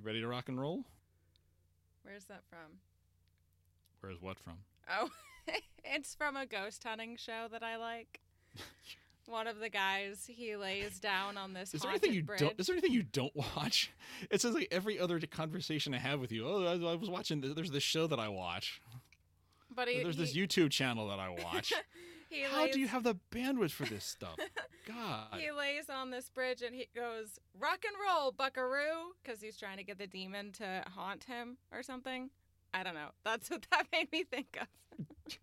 You ready to rock and roll? Where's that from? Where's what from? Oh, it's from a ghost hunting show that I like. One of the guys, he lays down on this Is there anything you bridge. don't? Is there anything you don't watch? It says like every other conversation I have with you. Oh, I, I was watching. th- There's this show that I watch. but he, There's this YouTube channel that I watch. He How lays, do you have the bandwidth for this stuff? God. He lays on this bridge and he goes, "Rock and roll, Buckaroo," because he's trying to get the demon to haunt him or something. I don't know. That's what that made me think of.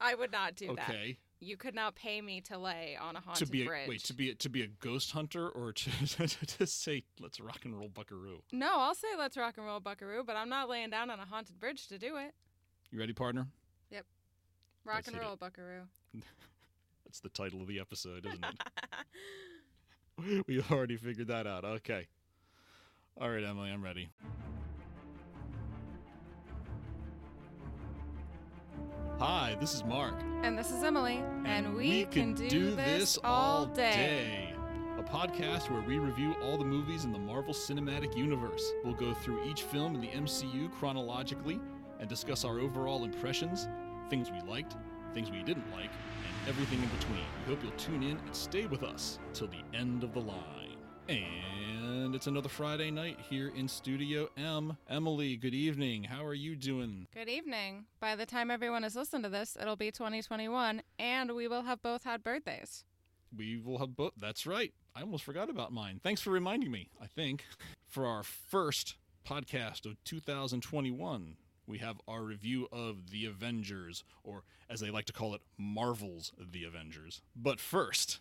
I would not do that. Okay. You could not pay me to lay on a haunted To be a, bridge. wait to be a, to be a ghost hunter or to to say let's rock and roll Buckaroo. no, I'll say let's rock and roll, Buckaroo, but I'm not laying down on a haunted bridge to do it. You ready, partner? Yep. Rock Let's and hit it. roll, Buckaroo. That's the title of the episode, isn't it? we already figured that out. Okay. All right, Emily, I'm ready. Hi, this is Mark. And this is Emily, and, we, we, can do, this all day. A podcast where we review all the movies in the Marvel Cinematic Universe. We'll go through each film in the MCU chronologically and discuss our overall impressions, things we liked, things we didn't like, and everything in between. We hope you'll tune in and stay with us till the end of the line. And it's another Friday night here in Studio M. Emily, good evening. How are you doing? Good evening. By the time everyone has listened to this, it'll be 2021, and we will have both had birthdays. We will have both. That's right. I almost forgot about mine. Thanks for reminding me. I think for our first podcast of 2021, we have our review of The Avengers, or as they like to call it, Marvel's The Avengers. But first,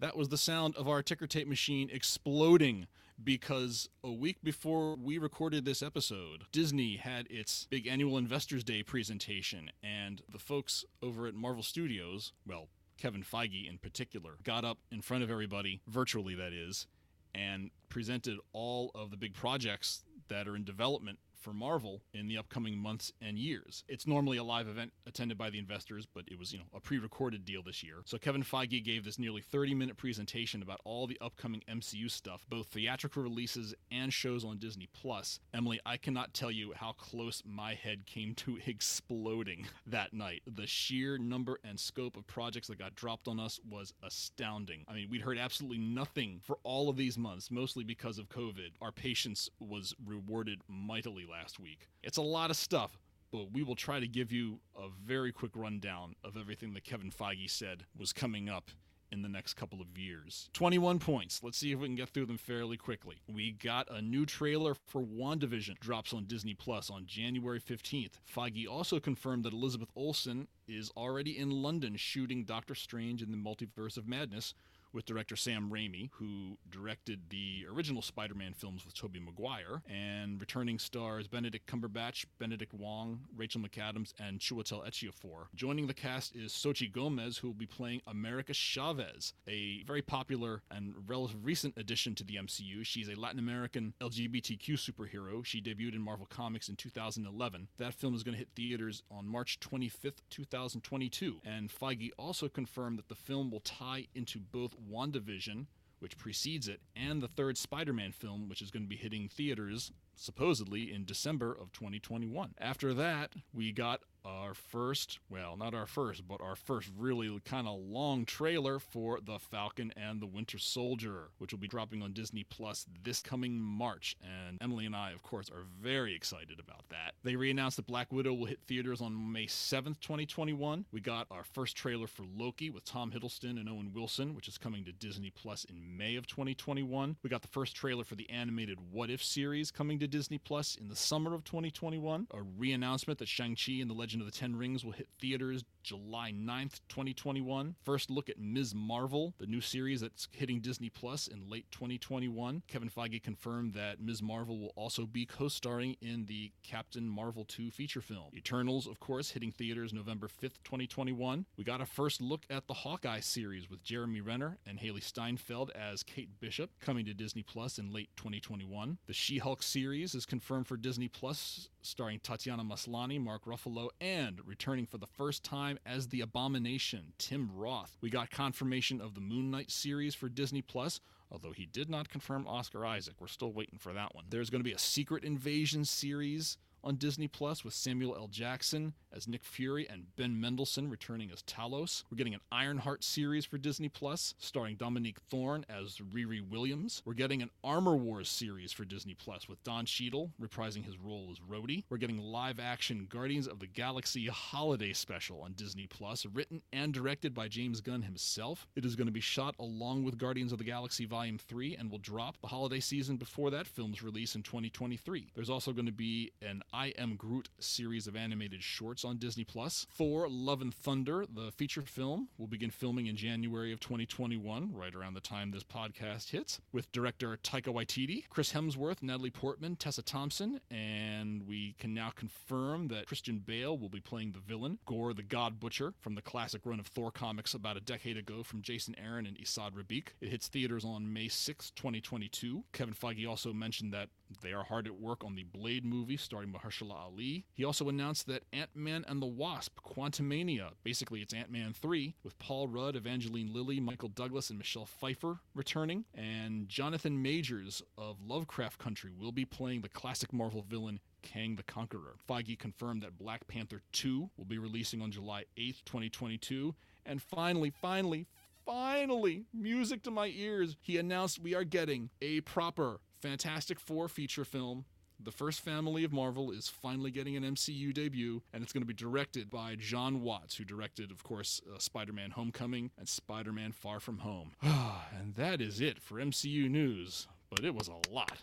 that was the sound of our ticker tape machine exploding because a week before we recorded this episode, Disney had its big annual Investors Day presentation, and the folks over at Marvel Studios, well, Kevin Feige in particular, got up in front of everybody, virtually that is, and presented all of the big projects that are in development for Marvel in the upcoming months and years. It's normally a live event attended by the investors, but it was, you know, a pre-recorded deal this year. So Kevin Feige gave this nearly 30-minute presentation about all the upcoming MCU stuff, both theatrical releases and shows on Disney Plus. Emily, I cannot tell you how close my head came to exploding that night. The sheer number and scope of projects that got dropped on us was astounding. I mean, we'd heard absolutely nothing for all of these months, mostly because of COVID. Our patience was rewarded mightily last week. It's a lot of stuff, but we will try to give you a very quick rundown of everything that Kevin Feige said was coming up in the next couple of years. 21 points. Let's see if we can get through them fairly quickly. We got a new trailer for WandaVision drops on Disney Plus on January 15th. Feige also confirmed that Elizabeth Olsen is already in London shooting Doctor Strange in the Multiverse of Madness with director Sam Raimi, who directed the original Spider Man films with Tobey Maguire, and returning stars Benedict Cumberbatch, Benedict Wong, Rachel McAdams, and Chiwetel Ejiofor. Joining the cast is Xochitl Gomez, who will be playing America Chavez, a very popular and relative recent addition to the MCU. She's a Latin American LGBTQ superhero. She debuted in Marvel Comics in 2011. That film is going to hit theaters on March 25th, 2022. And Feige also confirmed that the film will tie into both WandaVision, which precedes it, and the third Spider Man film, which is going to be hitting theaters supposedly in December of 2021. After that, we got our first, well, not our first, but our first really kind of long trailer for The Falcon and the Winter Soldier, which will be dropping on Disney Plus this coming March. And Emily and I, of course, are very excited about that. They re announced that Black Widow will hit theaters on May 7th, 2021. We got our first trailer for Loki with Tom Hiddleston and Owen Wilson, which is coming to Disney Plus in May of 2021. We got the first trailer for the animated What If series coming to Disney Plus in the summer of 2021. A re announcement that Shang-Chi and the Legend of the Ten Rings will hit theaters July 9th, 2021. First look at Ms. Marvel, the new series that's hitting Disney Plus in late 2021. Kevin Feige confirmed that Ms. Marvel will also be co starring in the Captain Marvel 2 feature film. Eternals, of course, hitting theaters November 5th, 2021. We got a first look at the Hawkeye series with Jeremy Renner and Hailee Steinfeld as Kate Bishop coming to Disney Plus in late 2021. The She Hulk series series is confirmed for Disney Plus, starring Tatiana Maslany, Mark Ruffalo, and returning for the first time as the Abomination, Tim Roth. We got confirmation of the Moon Knight series for Disney Plus, although he did not confirm Oscar Isaac. We're still waiting for that one. There's going to be a Secret Invasion series on Disney Plus with Samuel L. Jackson as Nick Fury and Ben Mendelsohn returning as Talos. We're getting an Ironheart series for Disney Plus starring Dominique Thorne as Riri Williams. We're getting an Armor Wars series for Disney Plus with Don Cheadle reprising his role as Rhodey. We're getting live action Guardians of the Galaxy holiday special on Disney Plus, written and directed by James Gunn himself. It is going to be shot along with Guardians of the Galaxy Volume 3 and will drop the holiday season before that film's release in 2023. There's also going to be an I Am Groot series of animated shorts on Disney Plus. Thor Love and Thunder, the feature film, will begin filming in January of 2021, right around the time this podcast hits, with director Taika Waititi, Chris Hemsworth, Natalie Portman, Tessa Thompson, and we can now confirm that Christian Bale will be playing the villain, Gorr the God Butcher, from the classic run of Thor comics about a decade ago from Jason Aaron and Esad Ribić. It hits theaters on May 6, 2022. Kevin Feige also mentioned that they are hard at work on the Blade movie starring Mahershala Ali. He also announced that Ant-Man and the Wasp: Quantumania, basically it's Ant-Man 3, with Paul Rudd, Evangeline Lilly, Michael Douglas, and Michelle Pfeiffer returning, and Jonathan Majors of Lovecraft Country will be playing the classic Marvel villain Kang the Conqueror. Feige confirmed that Black Panther 2 will be releasing on July 8th, 2022. And finally, finally, finally, music to my ears, he announced we are getting a proper Fantastic Four feature film. The first family of Marvel is finally getting an MCU debut, and it's going to be directed by John Watts, who directed, of course, uh, Spider Man Homecoming and Spider Man Far From Home. and that is it for MCU news, but it was a lot.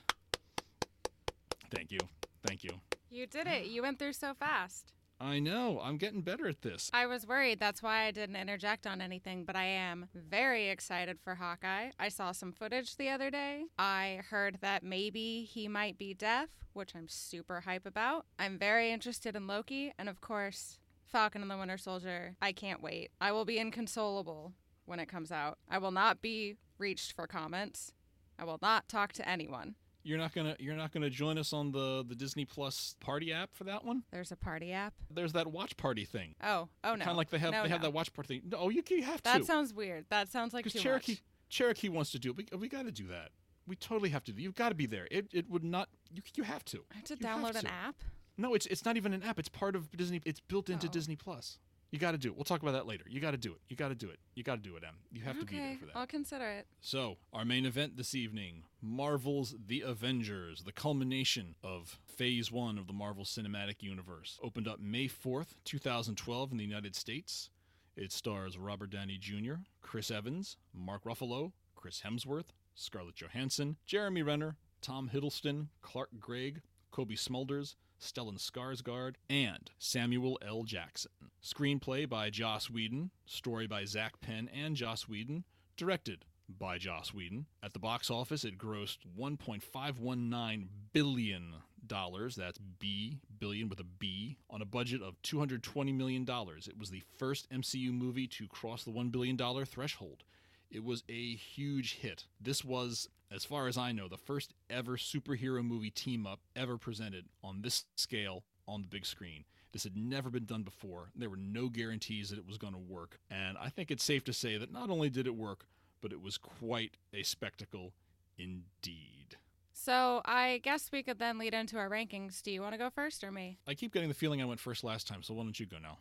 Thank you. Thank you. You did it. You went through so fast. I know. I'm getting better at this. I was worried. That's why I didn't interject on anything, but I am very excited for Hawkeye. I saw some footage the other day. I heard that maybe he might be deaf, which I'm super hype about. I'm very interested in Loki, and of course, Falcon and the Winter Soldier. I can't wait. I will be inconsolable when it comes out. I will not be reached for comments. I will not talk to anyone. You're not gonna you're not gonna join us on the the Disney Plus party app for that one. There's a party app. There's that watch party thing. Oh, oh no. Kind of like they have No, they have that watch party thing. No, you, you have to. That sounds weird. That sounds like too because Cherokee much. Cherokee wants to do it. We, we got to do that. We totally have to. do You've got to be there. It it would not. You you have to. I have to You have download an app. No, it's it's not even an app. It's part of Disney. It's built into Oh. Disney Plus. You got to do it. We'll talk about that later. You got to do it. You got to do it. You got to do it, Em. You have to be there okay, for that. I'll consider it. So, our main event this evening Marvel's The Avengers, the culmination of Phase 1 of the Marvel Cinematic Universe. Opened up May 4th, 2012, in the United States. It stars Robert Downey Jr., Chris Evans, Mark Ruffalo, Chris Hemsworth, Scarlett Johansson, Jeremy Renner, Tom Hiddleston, Clark Gregg, Cobie Smulders, Stellan Skarsgård, and Samuel L. Jackson. Screenplay by Joss Whedon, story by Zak Penn and Joss Whedon, directed by Joss Whedon. At the box office, it grossed 1.519 billion dollars. That's B billion with a B on a budget of 220 million dollars. It was the first MCU movie to cross the 1 billion dollar threshold. It was a huge hit. This was, as far as I know, the first ever superhero movie team up ever presented on this scale on the big screen. This had never been done before. There were no guarantees that it was going to work. And I think it's safe to say that not only did it work, but it was quite a spectacle indeed. So I guess we could then lead into our rankings. Do you want to go first or me? I keep getting the feeling I went first last time, so why don't you go now?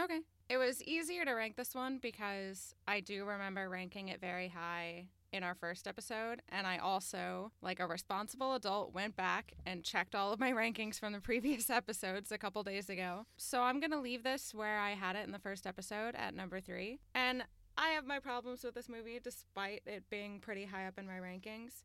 Okay. It was easier to rank this one because I do remember ranking it very high in our first episode. And I also, like a responsible adult, went back and checked all of my rankings from the previous episodes a couple days ago. So I'm going to leave this where I had it in the first episode at number three. And I have my problems with this movie despite it being pretty high up in my rankings.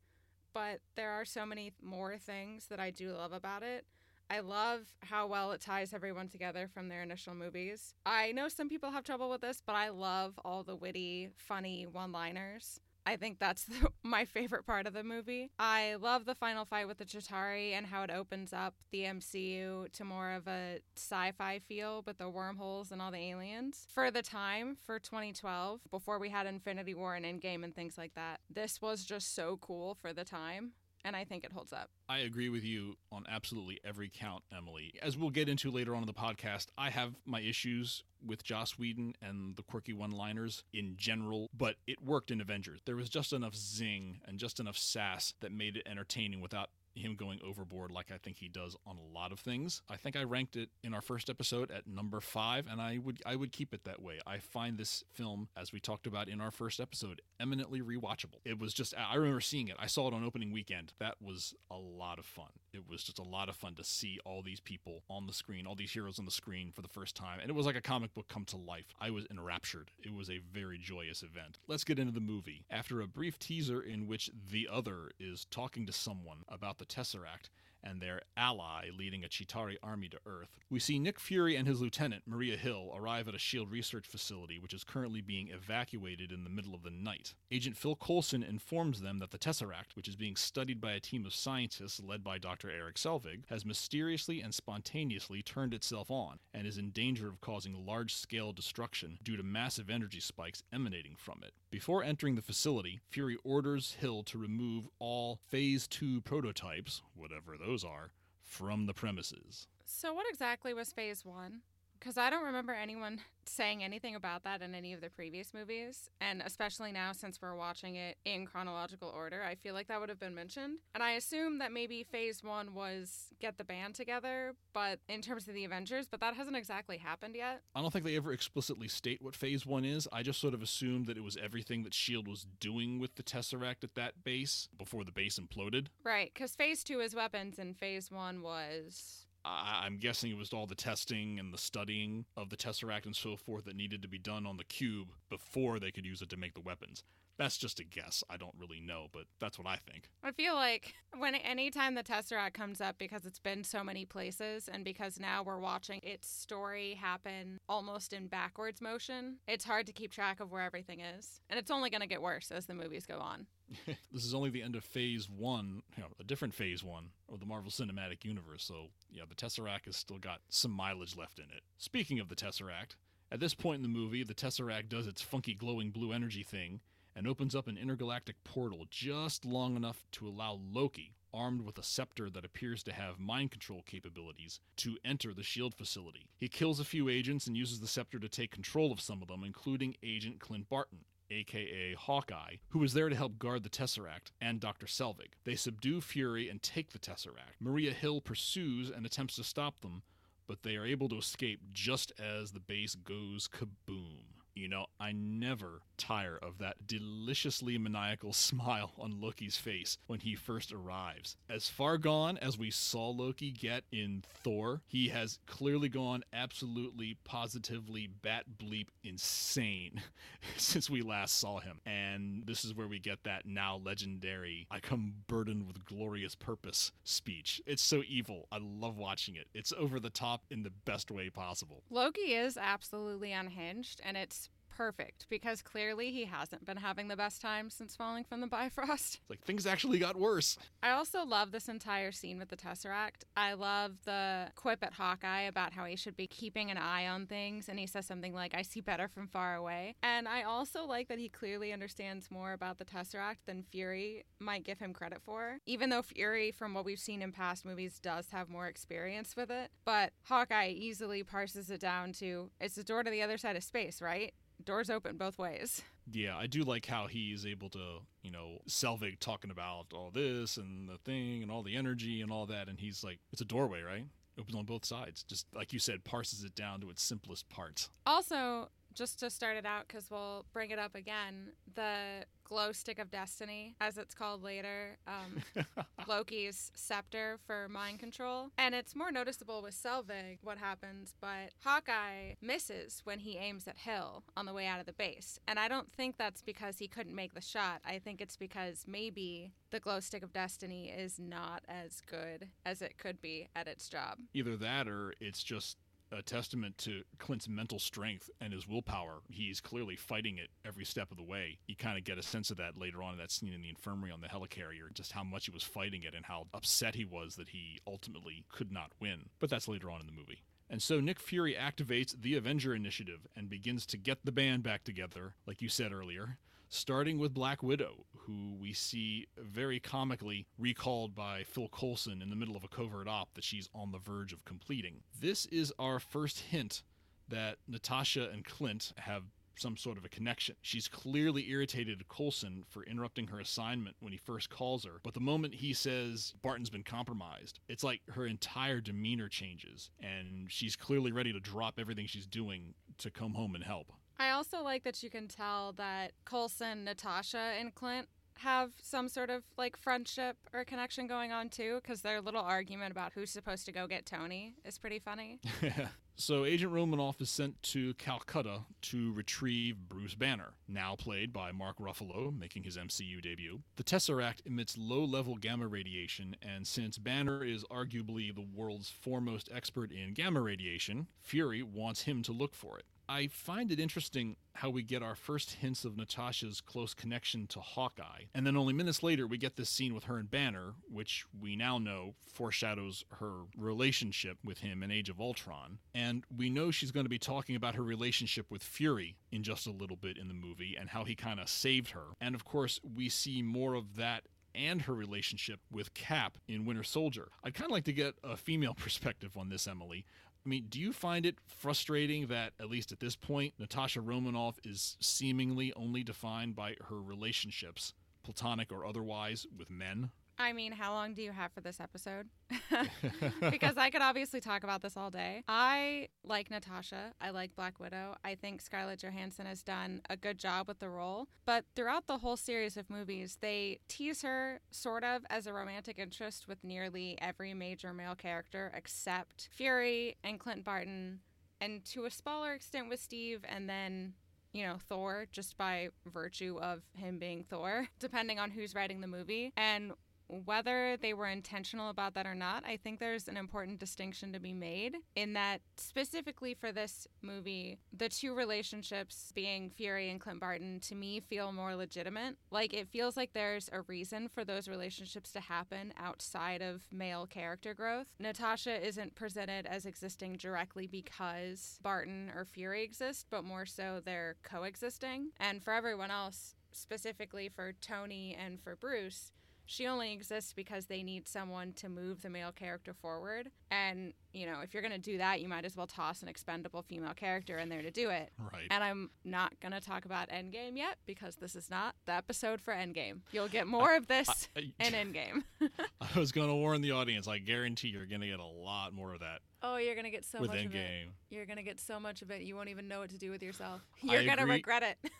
But there are so many more things that I do love about it. I love how well it ties everyone together from their initial movies. I know some people have trouble with this, but I love all the witty, funny one liners. I think that's the, my favorite part of the movie. I love the final fight with the Chitauri and how it opens up the MCU to more of a sci fi feel with the wormholes and all the aliens. For the time, for 2012, before we had Infinity War and Endgame and things like that, this was just so cool for the time. And I think it holds up. I agree with you on absolutely every count, Emily. As we'll get into later on in the podcast, I have my issues with Joss Whedon and the quirky one liners in general, but it worked in Avengers. There was just enough zing and just enough sass that made it entertaining without him going overboard like I think he does on a lot of things. I think I ranked it in our first episode at number 5 and I would I would keep it that way. I find this film as we talked about in our first episode eminently rewatchable. It was just I remember seeing it. I saw it on opening weekend. That was a lot of fun. It was just a lot of fun to see all these people on the screen, all these heroes on the screen for the first time. And it was like a comic book come to life. I was enraptured. It was a very joyous event. Let's get into the movie. After a brief teaser in which the other is talking to someone about the Tesseract, and their ally leading a Chitauri army to Earth. We see Nick Fury and his lieutenant, Maria Hill, arrive at a SHIELD research facility which is currently being evacuated in the middle of the night. Agent Phil Coulson informs them that the Tesseract, which is being studied by a team of scientists led by Dr. Eric Selvig, has mysteriously and spontaneously turned itself on and is in danger of causing large scale destruction due to massive energy spikes emanating from it. Before entering the facility, Fury orders Hill to remove all Phase 2 prototypes, whatever those are, from the premises. So, what exactly was phase one? Because I don't remember anyone saying anything about that in any of the previous movies. And especially now, since we're watching it in chronological order, I feel like that would have been mentioned. And I assume that maybe phase one was get the band together, but in terms of the Avengers, but that hasn't exactly happened yet. I don't think they ever explicitly state what phase one is. I just sort of assumed that it was everything that S.H.I.E.L.D. was doing with the Tesseract at that base before the base imploded. Right, because phase two is weapons, and phase one was. I- I'm guessing it was all the testing and the studying of the Tesseract and so forth that needed to be done on the cube before they could use it to make the weapons. That's just a guess. I don't really know, but that's what I think. I feel like when anytime the Tesseract comes up, because it's been so many places, and because now we're watching its story happen almost in backwards motion, it's hard to keep track of where everything is. And it's only going to get worse as the movies go on. this is only the end of phase one, you know, a different phase one of the Marvel Cinematic Universe. So, yeah, the Tesseract has still got some mileage left in it. Speaking of the Tesseract, at this point in the movie, the Tesseract does its funky glowing blue energy thing and opens up an intergalactic portal just long enough to allow Loki, armed with a scepter that appears to have mind control capabilities, to enter the SHIELD facility. He kills a few agents and uses the scepter to take control of some of them, including Agent Clint Barton aka Hawkeye, who was there to help guard the Tesseract, and Dr. Selvig. They subdue Fury and take the Tesseract. Maria Hill pursues and attempts to stop them, but they are able to escape just as the base goes kaboom. You know, I never tire of that deliciously maniacal smile on Loki's face when he first arrives. As far gone as we saw Loki get in Thor, he has clearly gone absolutely, positively bat bleep insane since we last saw him. And this is where we get that now legendary, I come burdened with glorious purpose speech. It's so evil. I love watching it. It's over the top in the best way possible. Loki is absolutely unhinged, and it's perfect because clearly he hasn't been having the best time since falling from the Bifrost. It's like things actually got worse. I also love this entire scene with the Tesseract. I love the quip at Hawkeye about how he should be keeping an eye on things, and he says something like, I see better from far away. And I also like that he clearly understands more about the Tesseract than Fury might give him credit for, even though Fury, from what we've seen in past movies, does have more experience with it. But Hawkeye easily parses it down to it's the door to the other side of space, right? Doors open both ways. Yeah, I do like how he's able to, you know, Selvig talking about all this and the thing and all the energy and all that, and he's like, it's a doorway, right? Opens on both sides. Just like you said, parses it down to its simplest parts. Also, just to start it out, because we'll bring it up again, the glow stick of destiny, as it's called later, um, Loki's scepter for mind control. And it's more noticeable with Selvig what happens, but Hawkeye misses when he aims at Hill on the way out of the base. And I don't think that's because he couldn't make the shot. I think it's because maybe the glow stick of destiny is not as good as it could be at its job. Either that or it's just a testament to Clint's mental strength and his willpower. He's clearly fighting it every step of the way. You kind of get a sense of that later on in that scene in the infirmary on the helicarrier, just how much he was fighting it and how upset he was that he ultimately could not win. But that's later on in the movie. And so Nick Fury activates the Avenger Initiative and begins to get the band back together, like you said earlier. Starting with Black Widow, who we see very comically recalled by Phil Coulson in the middle of a covert op that she's on the verge of completing. This is our first hint that Natasha and Clint have some sort of a connection. She's clearly irritated at Coulson for interrupting her assignment when he first calls her, but the moment he says Barton's been compromised, it's like her entire demeanor changes, and she's clearly ready to drop everything she's doing to come home and help. I also like that you can tell that Coulson, Natasha, and Clint have some sort of like friendship or connection going on too, because their little argument about who's supposed to go get Tony is pretty funny. so Agent Romanoff is sent to Calcutta to retrieve Bruce Banner, now played by Mark Ruffalo, making his MCU debut. The Tesseract emits low-level gamma radiation, and since Banner is arguably the world's foremost expert in gamma radiation, Fury wants him to look for it. I find it interesting how we get our first hints of Natasha's close connection to Hawkeye, and then only minutes later we get this scene with her and Banner, which we now know foreshadows her relationship with him in Age of Ultron. And we know she's going to be talking about her relationship with Fury in just a little bit in the movie and how he kind of saved her. And of course, we see more of that and her relationship with Cap in Winter Soldier. I'd kind of like to get a female perspective on this, Emily. I mean, do you find it frustrating that, at least at this point, Natasha Romanoff is seemingly only defined by her relationships, platonic or otherwise, with men? I mean, how long do you have for this episode? because I could obviously talk about this all day. I like Natasha. I like Black Widow. I think Scarlett Johansson has done a good job with the role. But throughout the whole series of movies, they tease her sort of as a romantic interest with nearly every major male character except Fury and Clint Barton, and to a smaller extent with Steve, and then you know, Thor just by virtue of him being Thor, depending on who's writing the movie. And whether they were intentional about that or not, I think there's an important distinction to be made in that specifically for this movie, the two relationships being Fury and Clint Barton to me feel more legitimate. Like it feels like there's a reason for those relationships to happen outside of male character growth. Natasha isn't presented as existing directly because Barton or Fury exist, but more so they're coexisting. And for everyone else, specifically for Tony and for Bruce, she only exists because they need someone to move the male character forward. And, you know, if you're going to do that, you might as well toss an expendable female character in there to do it. Right. And I'm not going to talk about Endgame yet because this is not the episode for Endgame. You'll get more of this I, I, in Endgame. I was going to warn the audience. I guarantee you're going to get a lot more of that. Oh, you're gonna get so with much Endgame. of it. You're gonna get so much of it, you won't even know what to do with yourself. You're gonna regret it.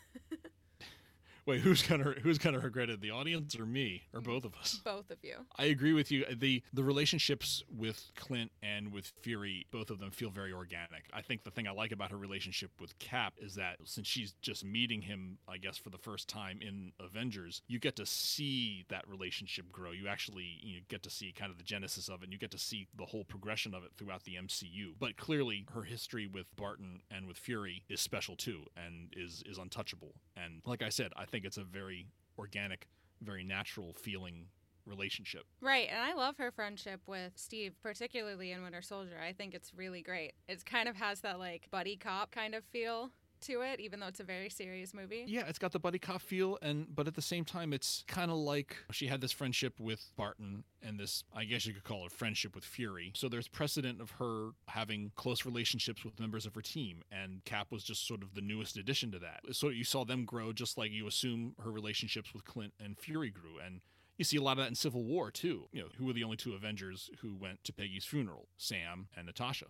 Wait, who's gonna who's gonna regret it? The audience or me or both of us? Both of you. I agree with you. the The relationships with Clint and with Fury, both of them feel very organic. I think the thing I like about her relationship with Cap is that since she's just meeting him, I guess for the first time in Avengers, you get to see that relationship grow. You actually you get to see kind of the genesis of it. and You get to see the whole progression of it throughout the MCU. But clearly, her history with Barton and with Fury is special too, and is is untouchable. And like I said, I think think it's a very organic, very natural feeling relationship. Right, and I love her friendship with Steve, particularly in Winter Soldier. I think it's really great. It kind of has that like buddy cop kind of feel to it, even though it's a very serious movie. Yeah, it's got the buddy cop feel, and but at the same time, it's kind of like she had this friendship with Barton and this, I guess you could call it friendship with Fury. So there's precedent of her having close relationships with members of her team, and Cap was just sort of the newest addition to that. So you saw them grow just like you assume her relationships with Clint and Fury grew, and you see a lot of that in Civil War too. You know, who were the only two Avengers who went to Peggy's funeral? Sam and Natasha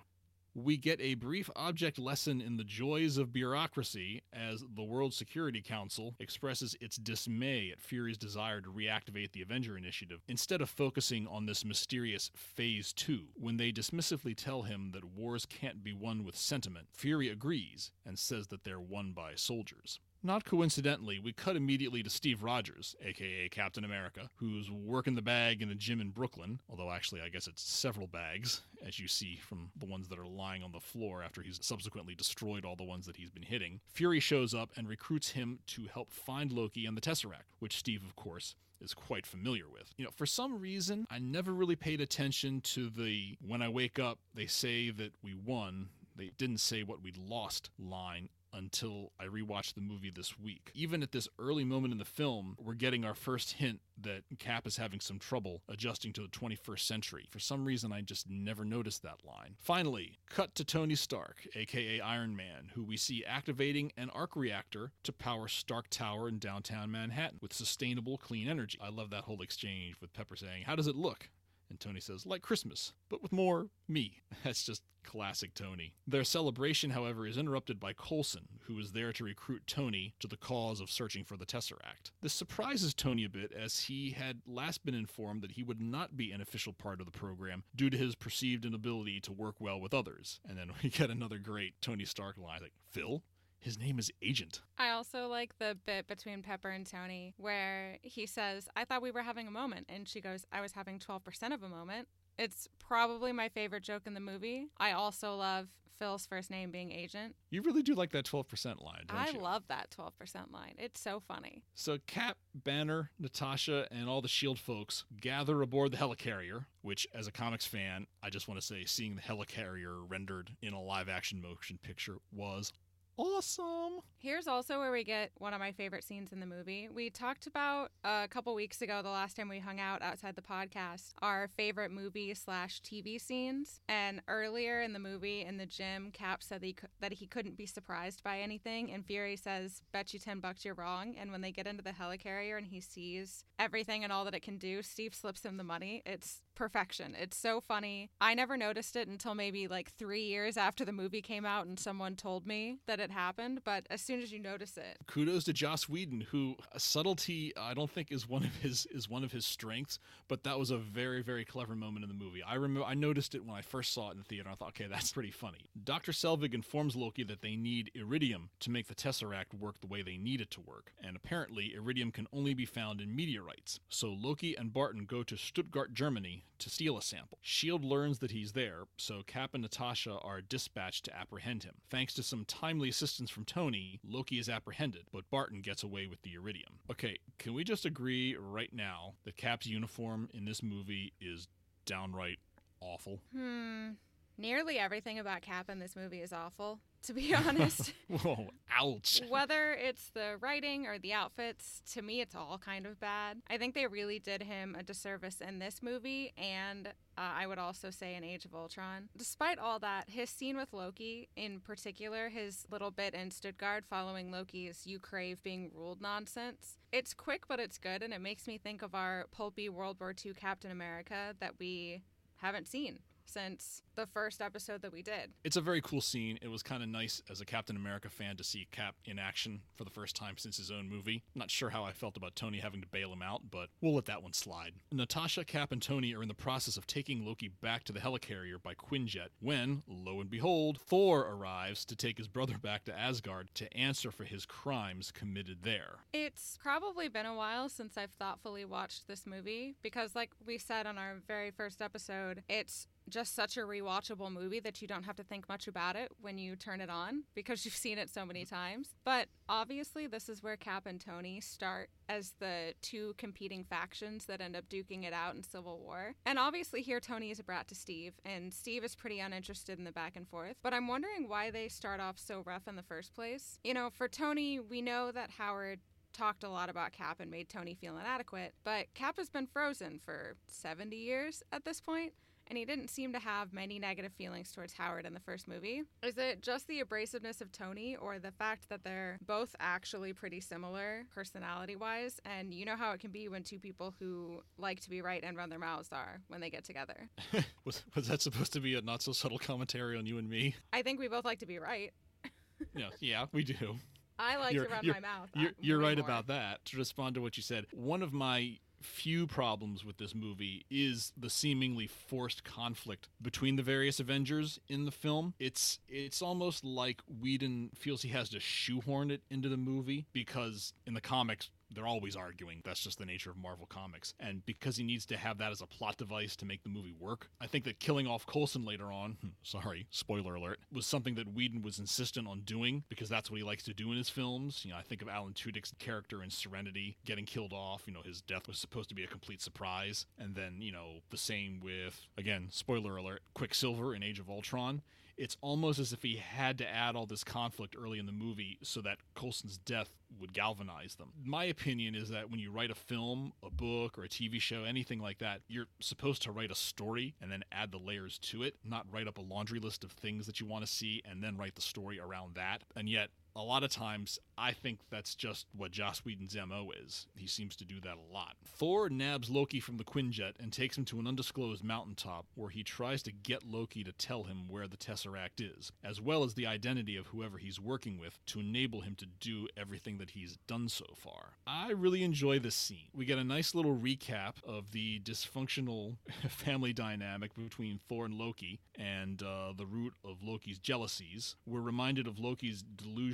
we get a brief object lesson in the joys of bureaucracy as the World Security Council expresses its dismay at Fury's desire to reactivate the Avenger Initiative instead of focusing on this mysterious Phase 2. When they dismissively tell him that wars can't be won with sentiment, Fury agrees and says that they're won by soldiers. Not coincidentally, we cut immediately to Steve Rogers, aka Captain America, who's working the bag in a gym in Brooklyn, although actually I guess it's several bags, as you see from the ones that are lying on the floor after he's subsequently destroyed all the ones that he's been hitting. Fury shows up and recruits him to help find Loki and the Tesseract, which Steve, of course, is quite familiar with. You know, for some reason, I never really paid attention to the when I wake up, they say that we won they didn't say what we'd lost line until I rewatched the movie this week. Even at this early moment in the film, we're getting our first hint that Cap is having some trouble adjusting to the 21st century. For some reason, I just never noticed that line. Finally, cut to Tony Stark, aka Iron Man, who we see activating an arc reactor to power Stark Tower in downtown Manhattan with sustainable, clean energy. I love that whole exchange with Pepper saying, How does it look? And Tony says, like Christmas, but with more me. That's just classic Tony. Their celebration, however, is interrupted by Coulson, who is there to recruit Tony to the cause of searching for the Tesseract. This surprises Tony a bit, as he had last been informed that he would not be an official part of the program due to his perceived inability to work well with others. And then we get another great Tony Stark line like, Phil? His name is Agent. I also like the bit between Pepper and Tony where he says, I thought we were having a moment. And she goes, I was having 12% of a moment. It's probably my favorite joke in the movie. I also love Phil's first name being Agent. You really do like that 12% line, don't you? I you? love that 12% line. It's so funny. So Cap, Banner, Natasha, and all the S.H.I.E.L.D. folks gather aboard the helicarrier, which, as a comics fan, I just want to say seeing the helicarrier rendered in a live action motion picture was awesome. Here's also where we get one of my favorite scenes in the movie. We talked about uh, a couple weeks ago, the last time we hung out outside the podcast, our favorite movie slash TV scenes. And earlier in the movie, in the gym, Cap said that he, that he couldn't be surprised by anything. And Fury says, Bet you 10 bucks you're wrong. And when they get into the helicarrier and he sees everything and all that it can do, Steve slips him the money. It's perfection. It's so funny. I never noticed it until maybe like three years after the movie came out and someone told me that it happened. But as soon as you notice it, Kudos to Joss Whedon, who uh, subtlety I don't think is one of his is one of his strengths, but that was a very very clever moment in the movie. I remember I noticed it when I first saw it in the theater. I thought, okay, that's pretty funny. Dr. Selvig informs Loki that they need iridium to make the Tesseract work the way they need it to work, and apparently iridium can only be found in meteorites. So Loki and Barton go to Stuttgart, Germany, to steal a sample. Shield learns that he's there, so Cap and Natasha are dispatched to apprehend him. Thanks to some timely assistance from Tony, Loki is apprehended, but Barton gets away with the iridium. Okay, can we just agree right now that Cap's uniform in this movie is downright awful? hmm, nearly everything about Cap in this movie is awful, to be honest. Whoa, ouch. Whether it's the writing or the outfits, to me, it's all kind of bad. I think they really did him a disservice in this movie, and uh, I would also say in Age of Ultron. Despite all that, his scene with Loki, in particular, his little bit in Stuttgart following Loki's "You crave being ruled" nonsense, it's quick but it's good, and it makes me think of our pulpy World War II Captain America that we haven't seen since the first episode that we did. It's a very cool scene. It was kind of nice as a Captain America fan to see Cap in action for the first time since his own movie. Not sure how I felt about Tony having to bail him out, but we'll let that one slide. Natasha, Cap, and Tony are in the process of taking Loki back to the helicarrier by Quinjet when, lo and behold, Thor arrives to take his brother back to Asgard to answer for his crimes committed there. It's probably been a while since I've thoughtfully watched this movie because, like we said on our very first episode, it's just such a rewatchable movie that you don't have to think much about it when you turn it on because you've seen it so many mm-hmm. times. But obviously, this is where Cap and Tony start as the two competing factions that end up duking it out in Civil War. And obviously, here Tony is a brat to Steve, and Steve is pretty uninterested in the back and forth. But I'm wondering why they start off so rough in the first place. You know, for Tony, we know that Howard talked a lot about Cap and made Tony feel inadequate, but Cap has been frozen for 70 years at this point, and he didn't seem to have many negative feelings towards Howard in the first movie. Is it just the abrasiveness of Tony or the fact that they're both actually pretty similar personality wise? And you know how it can be when two people who like to be right and run their mouths are when they get together. was, was that supposed to be a not so subtle commentary on you and me? I think we both like to be right. Yeah, yeah, we do. I like You're- to run you're- my mouth. You're, you're right more. about that. To respond to what you said, one of my few problems with this movie is the seemingly forced conflict between the various Avengers in the film. It's it's almost like Whedon feels he has to shoehorn it into the movie because in the comics they're always arguing. That's just the nature of Marvel Comics. And because he needs to have that as a plot device to make the movie work, I think that killing off Coulson later on, hmm, sorry, spoiler alert, was something that Whedon was insistent on doing because that's what he likes to do in his films. You know, I think of Alan Tudyk's character in Serenity getting killed off. You know, his death was supposed to be a complete surprise. And then, you know, the same with, again, spoiler alert, Quicksilver in Age of Ultron It's almost as if he had to add all this conflict early in the movie so that Coulson's death would galvanize them. My opinion is that when you write a film, a book, or a TV show, anything like that, you're supposed to write a story and then add the layers to it, not write up a laundry list of things that you want to see and then write the story around that. And yet, a lot of times, I think that's just what Joss Whedon's MO is. He seems to do that a lot. Thor nabs Loki from the Quinjet and takes him to an undisclosed mountaintop where he tries to get Loki to tell him where the Tesseract is, as well as the identity of whoever he's working with to enable him to do everything that he's done so far. I really enjoy this scene. We get a nice little recap of the dysfunctional family dynamic between Thor and Loki and uh, the root of Loki's jealousies. We're reminded of Loki's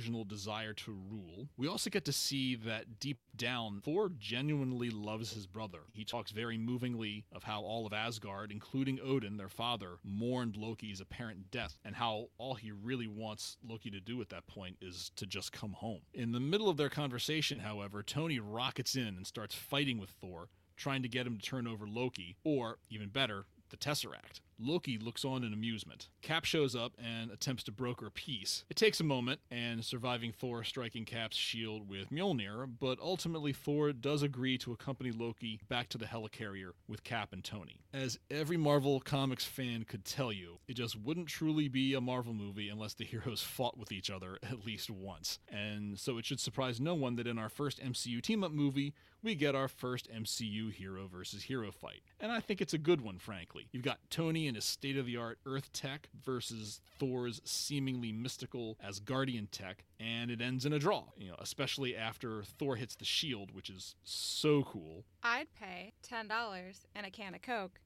delusional desire to rule. We also get to see that deep down, Thor genuinely loves his brother. He talks very movingly of how all of Asgard, including Odin, their father, mourned Loki's apparent death, and how all he really wants Loki to do at that point is to just come home. In the middle of their conversation, however, Tony rockets in and starts fighting with Thor, trying to get him to turn over Loki, or, even better, the Tesseract. Loki looks on in amusement. Cap shows up and attempts to broker peace. It takes a moment, and surviving Thor striking Cap's shield with Mjolnir, but ultimately Thor does agree to accompany Loki back to the helicarrier with Cap and Tony. As every Marvel Comics fan could tell you, it just wouldn't truly be a Marvel movie unless the heroes fought with each other at least once. And so it should surprise no one that in our first MCU team up movie, we get our first MCU hero versus hero fight. And I think it's a good one, frankly. You've got Tony and his state of the art Earth tech versus Thor's seemingly mystical Asgardian tech, and it ends in a draw, you know, especially after Thor hits the shield, which is so cool. I'd pay $10 and a can of Coke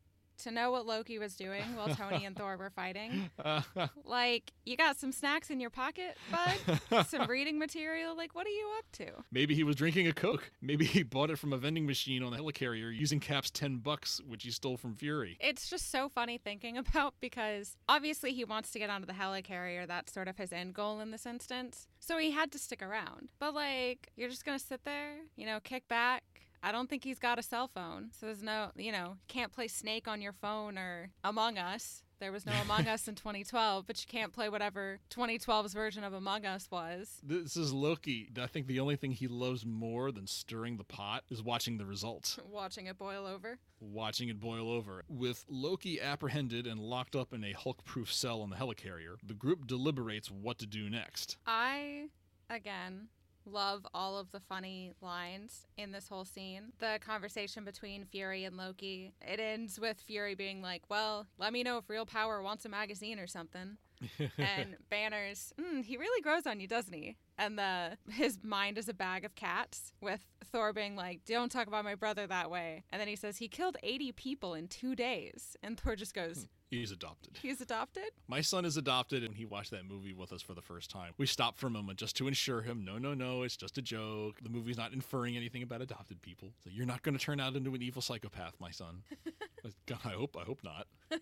to know what Loki was doing while Tony and Thor were fighting. like, you got some snacks in your pocket, bud? some reading material? Like, what are you up to? Maybe he was drinking a Coke. Maybe he bought it from a vending machine on the helicarrier using Cap's 10 bucks, which he stole from Fury. It's just so funny thinking about because obviously he wants to get onto the helicarrier. That's sort of his end goal in this instance. So he had to stick around. But, like, you're just going to sit there, you know, kick back, I don't think he's got a cell phone. So there's no, you know, can't play Snake on your phone or Among Us. There was no Among Us in 2012, but you can't play whatever 2012's version of Among Us was. This is Loki. I think the only thing he loves more than stirring the pot is watching the results. Watching it boil over. Watching it boil over. With Loki apprehended and locked up in a Hulk proof cell on the helicarrier, the group deliberates what to do next. I, again, love all of the funny lines in this whole scene. The conversation between Fury and Loki. It ends with Fury being like, "Well, let me know if Real Power wants a magazine or something." and Banner's, mm, he really grows on you, doesn't he? And the his mind is a bag of cats. With Thor being like, "Don't talk about my brother that way," and then he says he killed eighty people in two days, and Thor just goes. He's adopted. He's adopted? My son is adopted, and he watched that movie with us for the first time. We stopped for a moment just to ensure him no, no, no, it's just a joke. The movie's not inferring anything about adopted people. So you're not going to turn out into an evil psychopath, my son. God, I hope, I hope not.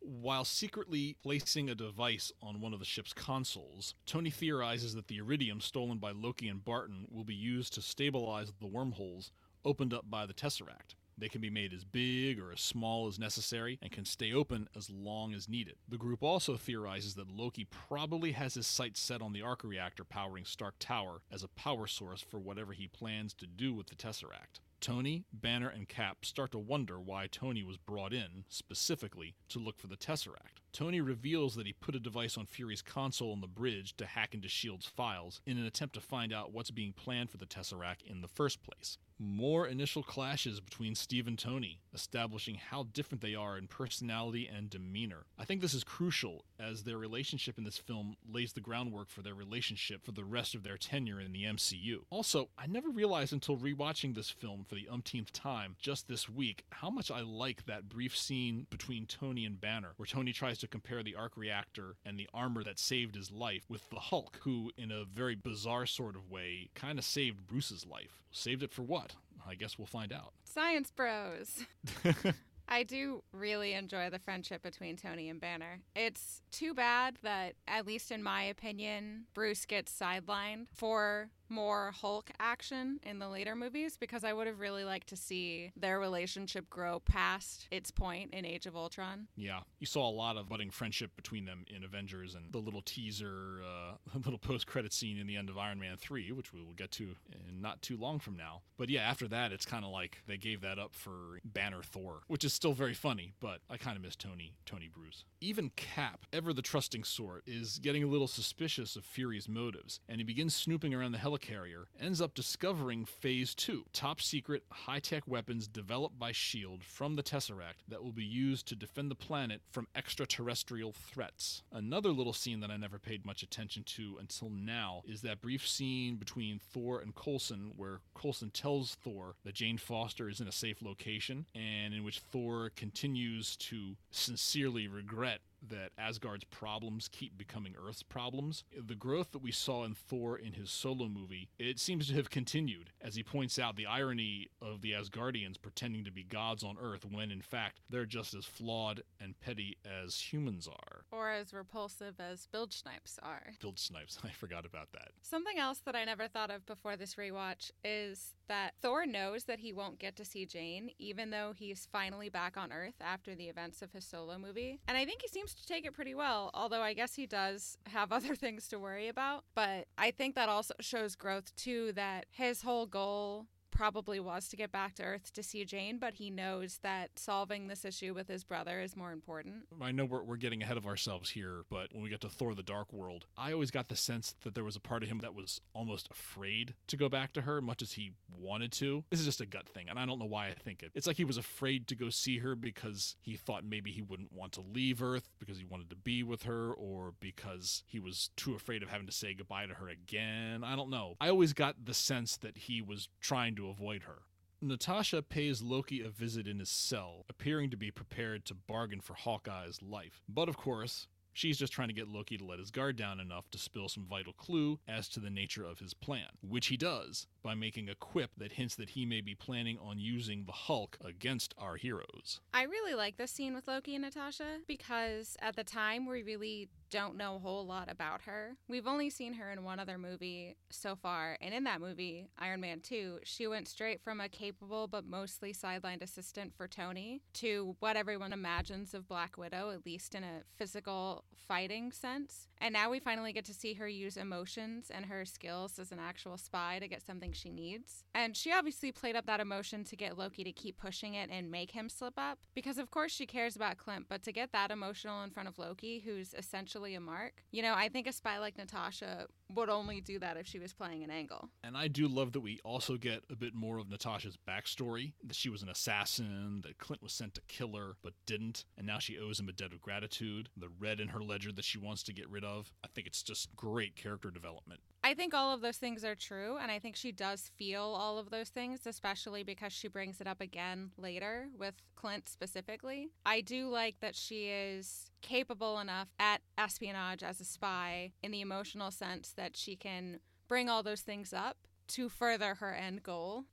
While secretly placing a device on one of the ship's consoles, Tony theorizes that the iridium stolen by Loki and Barton will be used to stabilize the wormholes opened up by the Tesseract. They can be made as big or as small as necessary and can stay open as long as needed. The group also theorizes that Loki probably has his sights set on the arc reactor powering Stark Tower as a power source for whatever he plans to do with the Tesseract. Tony, Banner, and Cap start to wonder why Tony was brought in, specifically, to look for the Tesseract. Tony reveals that he put a device on Fury's console on the bridge to hack into S.H.I.E.L.D.'s files in an attempt to find out what's being planned for the Tesseract in the first place. More initial clashes between Steve and Tony, establishing how different they are in personality and demeanor. I think this is crucial as their relationship in this film lays the groundwork for their relationship for the rest of their tenure in the MCU. Also, I never realized until rewatching this film for the umpteenth time just this week how much I like that brief scene between Tony and Banner, where Tony tries to compare the arc reactor and the armor that saved his life with the Hulk, who, in a very bizarre sort of way, kind of saved Bruce's life. Saved it for what? I guess we'll find out. Science bros. I do really enjoy the friendship between Tony and Banner. It's too bad that, at least in my opinion, Bruce gets sidelined for more Hulk action in the later movies because I would have really liked to see their relationship grow past its point in Age of Ultron. Yeah, you saw a lot of budding friendship between them in Avengers and the little teaser, uh, little post-credit scene in the end of Iron Man 3, which we will get to in not too long from now. But yeah, after that, it's kind of like they gave that up for Banner Thor, which is still very funny, but I kind of miss Tony, Tony Bruce. Even Cap, ever the trusting sort, is getting a little suspicious of Fury's motives, and he begins snooping around the helicarrier, ends up discovering Phase 2, top secret, high-tech weapons developed by S.H.I.E.L.D. from the Tesseract that will be used to defend the planet from extraterrestrial threats. Another little scene that I never paid much attention to until now is that brief scene between Thor and Coulson where Coulson tells Thor that Jane Foster is in a safe location and in which Thor continues to sincerely regret that Asgard's problems keep becoming Earth's problems. The growth that we saw in Thor in his solo movie, it seems to have continued as he points out the irony of the Asgardians pretending to be gods on Earth when in fact they're just as flawed and petty as humans are. Or as repulsive as Bilge-Snipes are. Bilge-Snipes, I forgot about that. Something else that I never thought of before this rewatch is that Thor knows that he won't get to see Jane even though he's finally back on Earth after the events of his solo movie. And I think he seems to take it pretty well, although I guess he does have other things to worry about. But I think that also shows growth too that his whole goal probably was to get back to Earth to see Jane, but he knows that solving this issue with his brother is more important. I know we're, we're getting ahead of ourselves here, but when we get to Thor the Dark World, I always got the sense that there was a part of him that was almost afraid to go back to her, much as he wanted to. This is just a gut thing, and I don't know why I think it. It's like he was afraid to go see her because he thought maybe he wouldn't want to leave Earth because he wanted to be with her, or because he was too afraid of having to say goodbye to her again. I don't know. I always got the sense that he was trying to avoid her. Natasha pays Loki a visit in his cell, appearing to be prepared to bargain for Hawkeye's life. But of course, she's just trying to get Loki to let his guard down enough to spill some vital clue as to the nature of his plan, which he does by making a quip that hints that he may be planning on using the Hulk against our heroes. I really like this scene with Loki and Natasha because at the time we really don't know a whole lot about her. We've only seen her in one other movie so far, and in that movie, Iron Man 2, she went straight from a capable but mostly sidelined assistant for Tony to what everyone imagines of Black Widow, at least in a physical fighting sense. And now we finally get to see her use emotions and her skills as an actual spy to get something she needs. And she obviously played up that emotion to get Loki to keep pushing it and make him slip up, because of course she cares about Clint, but to get that emotional in front of Loki, who's essentially a mark. You know, I think a spy like Natasha would only do that if she was playing an angle. And I do love that we also get a bit more of Natasha's backstory that she was an assassin, that Clint was sent to kill her but didn't, and now she owes him a debt of gratitude, the red in her ledger that she wants to get rid of. I think it's just great character development. I think all of those things are true, and I think she does feel all of those things, especially because she brings it up again later with Clint specifically. I do like that she is capable enough at espionage as a spy in the emotional sense that she can bring all those things up to further her end goal.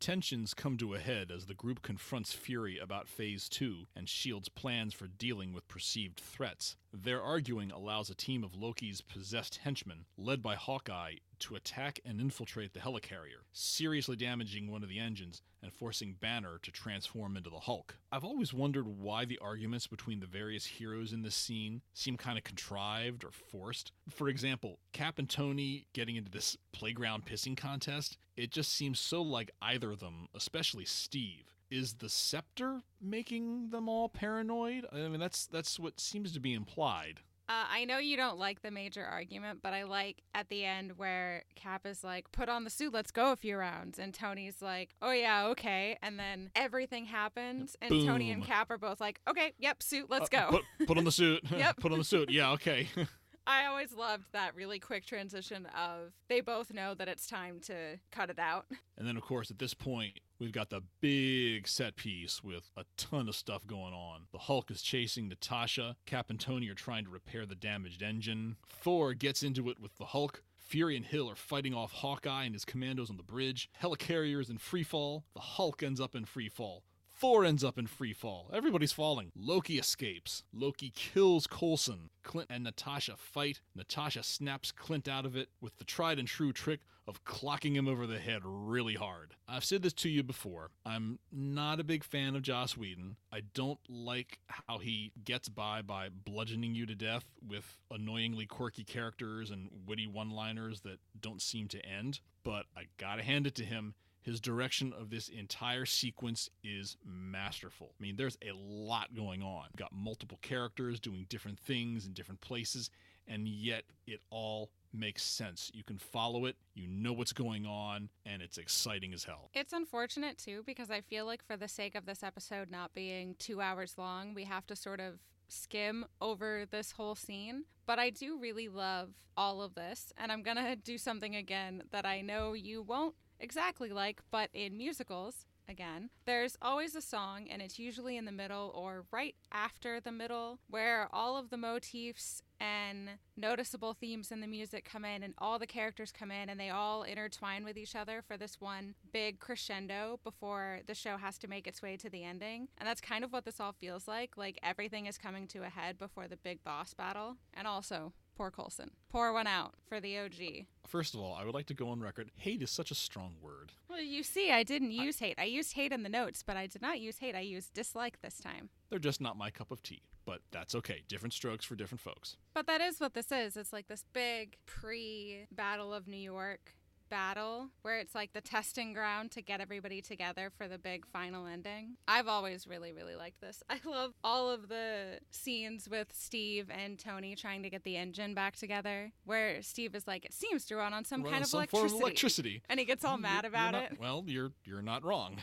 Tensions come to a head as the group confronts Fury about Phase 2 and S.H.I.E.L.D.'s plans for dealing with perceived threats. Their arguing allows a team of Loki's possessed henchmen, led by Hawkeye, to attack and infiltrate the helicarrier, seriously damaging one of the engines and forcing Banner to transform into the Hulk. I've always wondered why the arguments between the various heroes in this scene seem kind of contrived or forced. For example, Cap and Tony getting into this playground pissing contest, it just seems so like either of them, especially Steve is the scepter making them all paranoid? I mean, that's that's what seems to be implied. Uh, I know you don't like the major argument, but I like at the end where Cap is like, put on the suit, let's go a few rounds. And Tony's like, oh, yeah, okay. And then everything happens, and Boom. Tony and Cap are both like, okay, yep, suit, let's Uh, go. Put, put on the suit. Yep. put on the suit. Yeah, okay. I always loved that really quick transition of they both know that it's time to cut it out. and then, of course, at this point, we've got the big set piece with a ton of stuff going on. The Hulk is chasing Natasha. Cap and Tony are trying to repair the damaged engine. Thor gets into it with the Hulk. Fury and Hill are fighting off Hawkeye and his commandos on the bridge. Helicarrier is in free fall. The Hulk ends up in free fall. Thor ends up in free fall. Everybody's falling. Loki escapes. Loki kills Coulson. Clint and Natasha fight. Natasha snaps Clint out of it with the tried and true trick of clocking him over the head really hard. I've said this to you before. I'm not a big fan of Joss Whedon. I don't like how he gets by by bludgeoning you to death with annoyingly quirky characters and witty one liners that don't seem to end. But I gotta hand it to him. His direction of this entire sequence is masterful. I mean, there's a lot going on. You've got multiple characters doing different things in different places, and yet it all makes sense. You can follow it, you know what's going on, and it's exciting as hell. It's unfortunate too because I feel like for the sake of this episode not being two hours long, we have to sort of skim over this whole scene. But I do really love all of this, and I'm gonna do something again that I know you won't exactly like, but in musicals, again, there's always a song, and it's usually in the middle or right after the middle, where all of the motifs and noticeable themes in the music come in, and all the characters come in, and they all intertwine with each other for this one big crescendo before the show has to make its way to the ending. And that's kind of what this all feels like. Like everything is coming to a head before the big boss battle. And also, poor Coulson. Pour one out for the OG. First of all, I would like to go on record. Hate is such a strong word. Well, you see, I didn't use hate. I used hate in the notes, but I did not use hate. I used dislike this time. They're just not my cup of tea, but that's okay. Different strokes for different folks. But that is what this is. It's like this big pre Battle of New York battle where it's like the testing ground to get everybody together for the big final ending. I've always really, really liked this. I love all of the scenes with Steve and Tony trying to get the engine back together, where Steve is like, it seems to run on some Run kind on of some electricity. form of electricity. And he gets all mad You're- about you're it. Well, you're you're not wrong.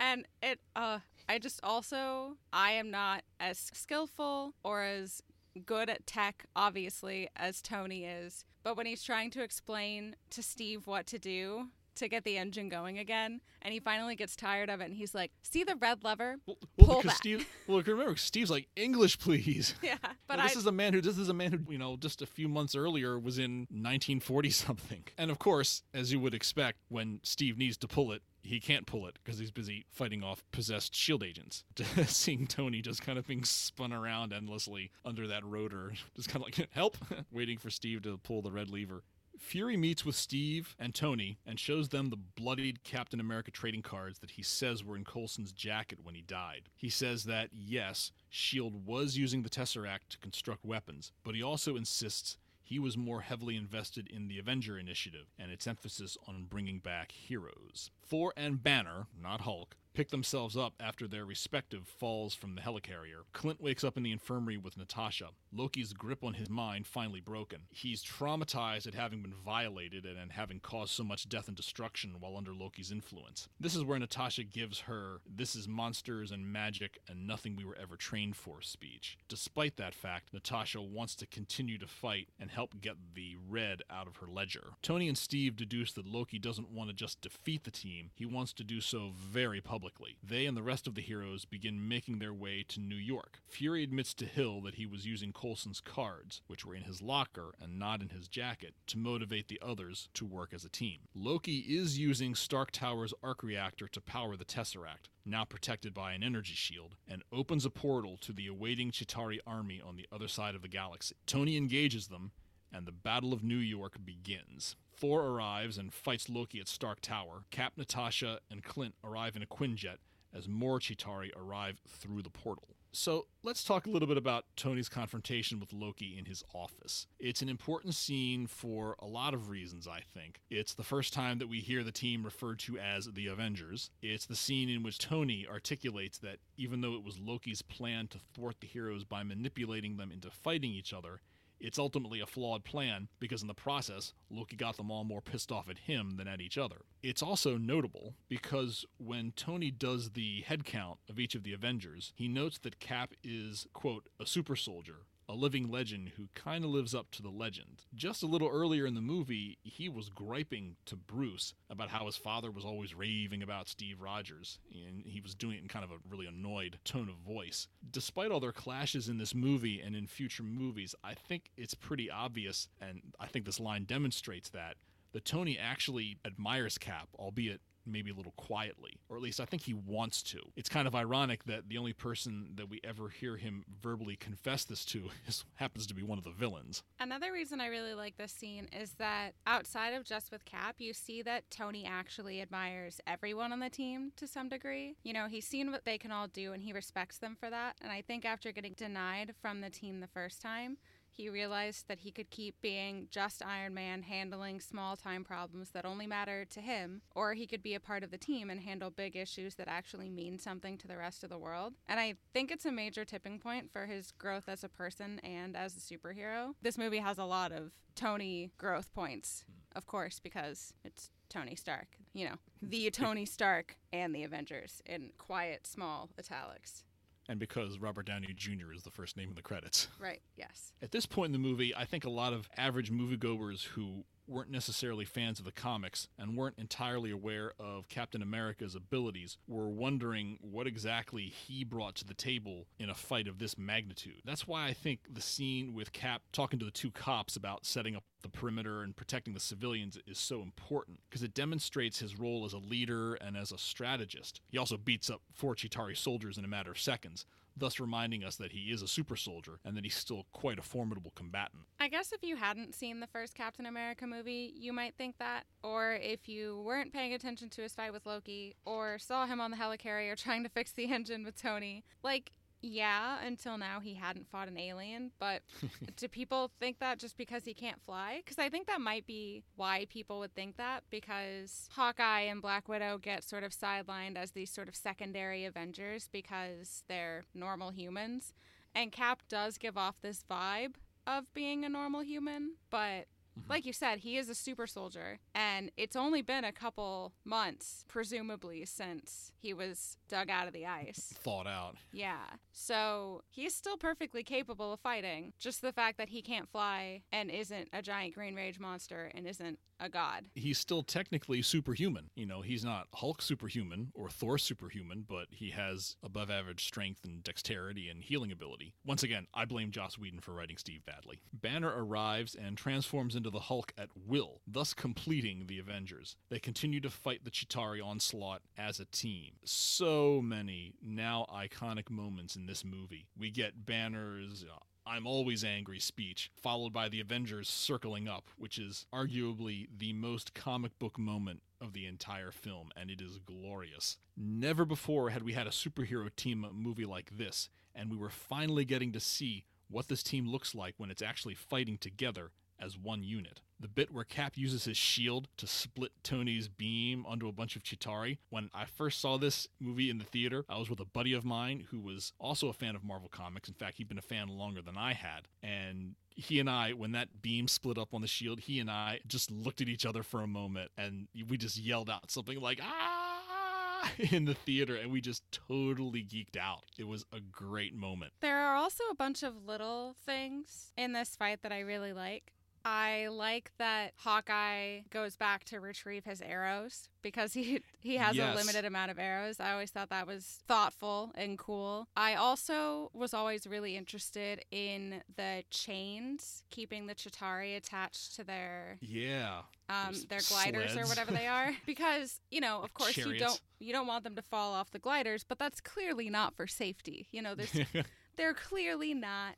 and it uh i just also i am not as skillful or as good at tech obviously as tony is but when he's trying to explain to steve what to do to get the engine going again and he finally gets tired of it and he's like see the red lever Well, Pull well back. Steve. Well, remember, Steve's like English, please. yeah but Well, i this is a man who this is a man who you know just a few months earlier was in 1940 something, and of course, as you would expect, when Steve needs to pull it, he can't pull it because he's busy fighting off possessed shield agents. Seeing Tony just kind of being spun around endlessly under that rotor, just kind of like help, waiting for Steve to pull the red lever. Fury meets with Steve and Tony and shows them the bloodied Captain America trading cards that he says were in Coulson's jacket when he died. He says that, yes, S.H.I.E.L.D. was using the Tesseract to construct weapons, but he also insists he was more heavily invested in the Avenger Initiative and its emphasis on bringing back heroes. Thor and Banner, not Hulk, pick themselves up after their respective falls from the helicarrier. Clint wakes up in the infirmary with Natasha. Loki's grip on his mind finally broken. He's traumatized at having been violated and having caused so much death and destruction while under Loki's influence. This is where Natasha gives her this is monsters and magic and nothing we were ever trained for speech. Despite that fact, Natasha wants to continue to fight and help get the red out of her ledger. Tony and Steve deduce that Loki doesn't want to just defeat the team, he wants to do so very publicly. They and the rest of the heroes begin making their way to New York. Fury admits to Hill that he was using Coulson's cards, which were in his locker and not in his jacket, to motivate the others to work as a team. Loki is using Stark Tower's arc reactor to power the Tesseract, now protected by an energy shield, and opens a portal to the awaiting Chitauri army on the other side of the galaxy. Tony engages them, and the Battle of New York begins. Thor arrives and fights Loki at Stark Tower. Cap, Natasha, and Clint arrive in a Quinjet as more Chitauri arrive through the portal. So let's talk a little bit about Tony's confrontation with Loki in his office. It's an important scene for a lot of reasons, I think. It's the first time that we hear the team referred to as the Avengers. It's the scene in which Tony articulates that even though it was Loki's plan to thwart the heroes by manipulating them into fighting each other, it's ultimately a flawed plan because in the process, Loki got them all more pissed off at him than at each other. It's also notable because when Tony does the headcount of each of the Avengers, he notes that Cap is, quote, a super soldier, a living legend who kind of lives up to the legend. Just a little earlier in the movie, he was griping to Bruce about how his father was always raving about Steve Rogers, and he was doing it in kind of a really annoyed tone of voice. Despite all their clashes in this movie and in future movies, I think it's pretty obvious, and I think this line demonstrates that, that Tony actually admires Cap, albeit maybe a little quietly, or at least I think he wants to. It's kind of ironic that the only person that we ever hear him verbally confess this to is, happens to be one of the villains. Another reason I really like this scene is that outside of just with Cap, you see that Tony actually admires everyone on the team to some degree. You know, he's seen what they can all do and he respects them for that. And I think after getting denied from the team the first time, he realized that he could keep being just Iron Man, handling small time problems that only matter to him, or he could be a part of the team and handle big issues that actually mean something to the rest of the world. And I think it's a major tipping point for his growth as a person and as a superhero. This movie has a lot of Tony growth points, hmm. of course, because it's Tony Stark. You know, the Tony Stark and the Avengers in quiet, small italics. And because Robert Downey Jr. is the first name in the credits. Right, yes. At this point in the movie, I think a lot of average moviegoers who weren't necessarily fans of the comics and weren't entirely aware of Captain America's abilities were wondering what exactly he brought to the table in a fight of this magnitude. That's why I think the scene with Cap talking to the two cops about setting up the perimeter and protecting the civilians is so important because it demonstrates his role as a leader and as a strategist. He also beats up four Chitauri soldiers in a matter of seconds thus reminding us that he is a super soldier and that he's still quite a formidable combatant. I guess if you hadn't seen the first Captain America movie, you might think that. Or if you weren't paying attention to his fight with Loki, or saw him on the helicarrier trying to fix the engine with Tony, like, yeah, until now he hadn't fought an alien, but do people think that just because he can't fly? Because I think that might be why people would think that, because Hawkeye and Black Widow get sort of sidelined as these sort of secondary Avengers because they're normal humans. And Cap does give off this vibe of being a normal human, but Mm-hmm. like you said, he is a super soldier, and it's only been a couple months, presumably, since he was dug out of the ice. Thought out. Yeah. So he's still perfectly capable of fighting. Just the fact that he can't fly and isn't a giant green rage monster and isn't a god. He's still technically superhuman. You know, he's not Hulk superhuman or Thor superhuman, but he has above average strength and dexterity and healing ability. Once again, I blame Joss Whedon for writing Steve badly. Banner arrives and transforms into the Hulk at will, thus completing the Avengers. They continue to fight the Chitauri onslaught as a team. So many now iconic moments in this movie. We get Banner's uh, I'm always angry speech, followed by the Avengers circling up, which is arguably the most comic book moment of the entire film, and it is glorious. Never before had we had a superhero team movie like this, and we were finally getting to see what this team looks like when it's actually fighting together as one unit. The bit where Cap uses his shield to split Tony's beam onto a bunch of Chitauri. When I first saw this movie in the theater, I was with a buddy of mine who was also a fan of Marvel Comics. In fact, he'd been a fan longer than I had. And he and I, when that beam split up on the shield, he and I just looked at each other for a moment and we just yelled out something like, ah! in the theater and we just totally geeked out. It was a great moment. There are also a bunch of little things in this fight that I really like. I like that Hawkeye goes back to retrieve his arrows because he he has Yes. a limited amount of arrows. I always thought that was thoughtful and cool. I also was always really interested in the chains keeping the Chitauri attached to their Yeah. um, their gliders or whatever they are because you know of course you don't you don't want them to fall off the gliders but that's clearly not for safety you know there's they're clearly not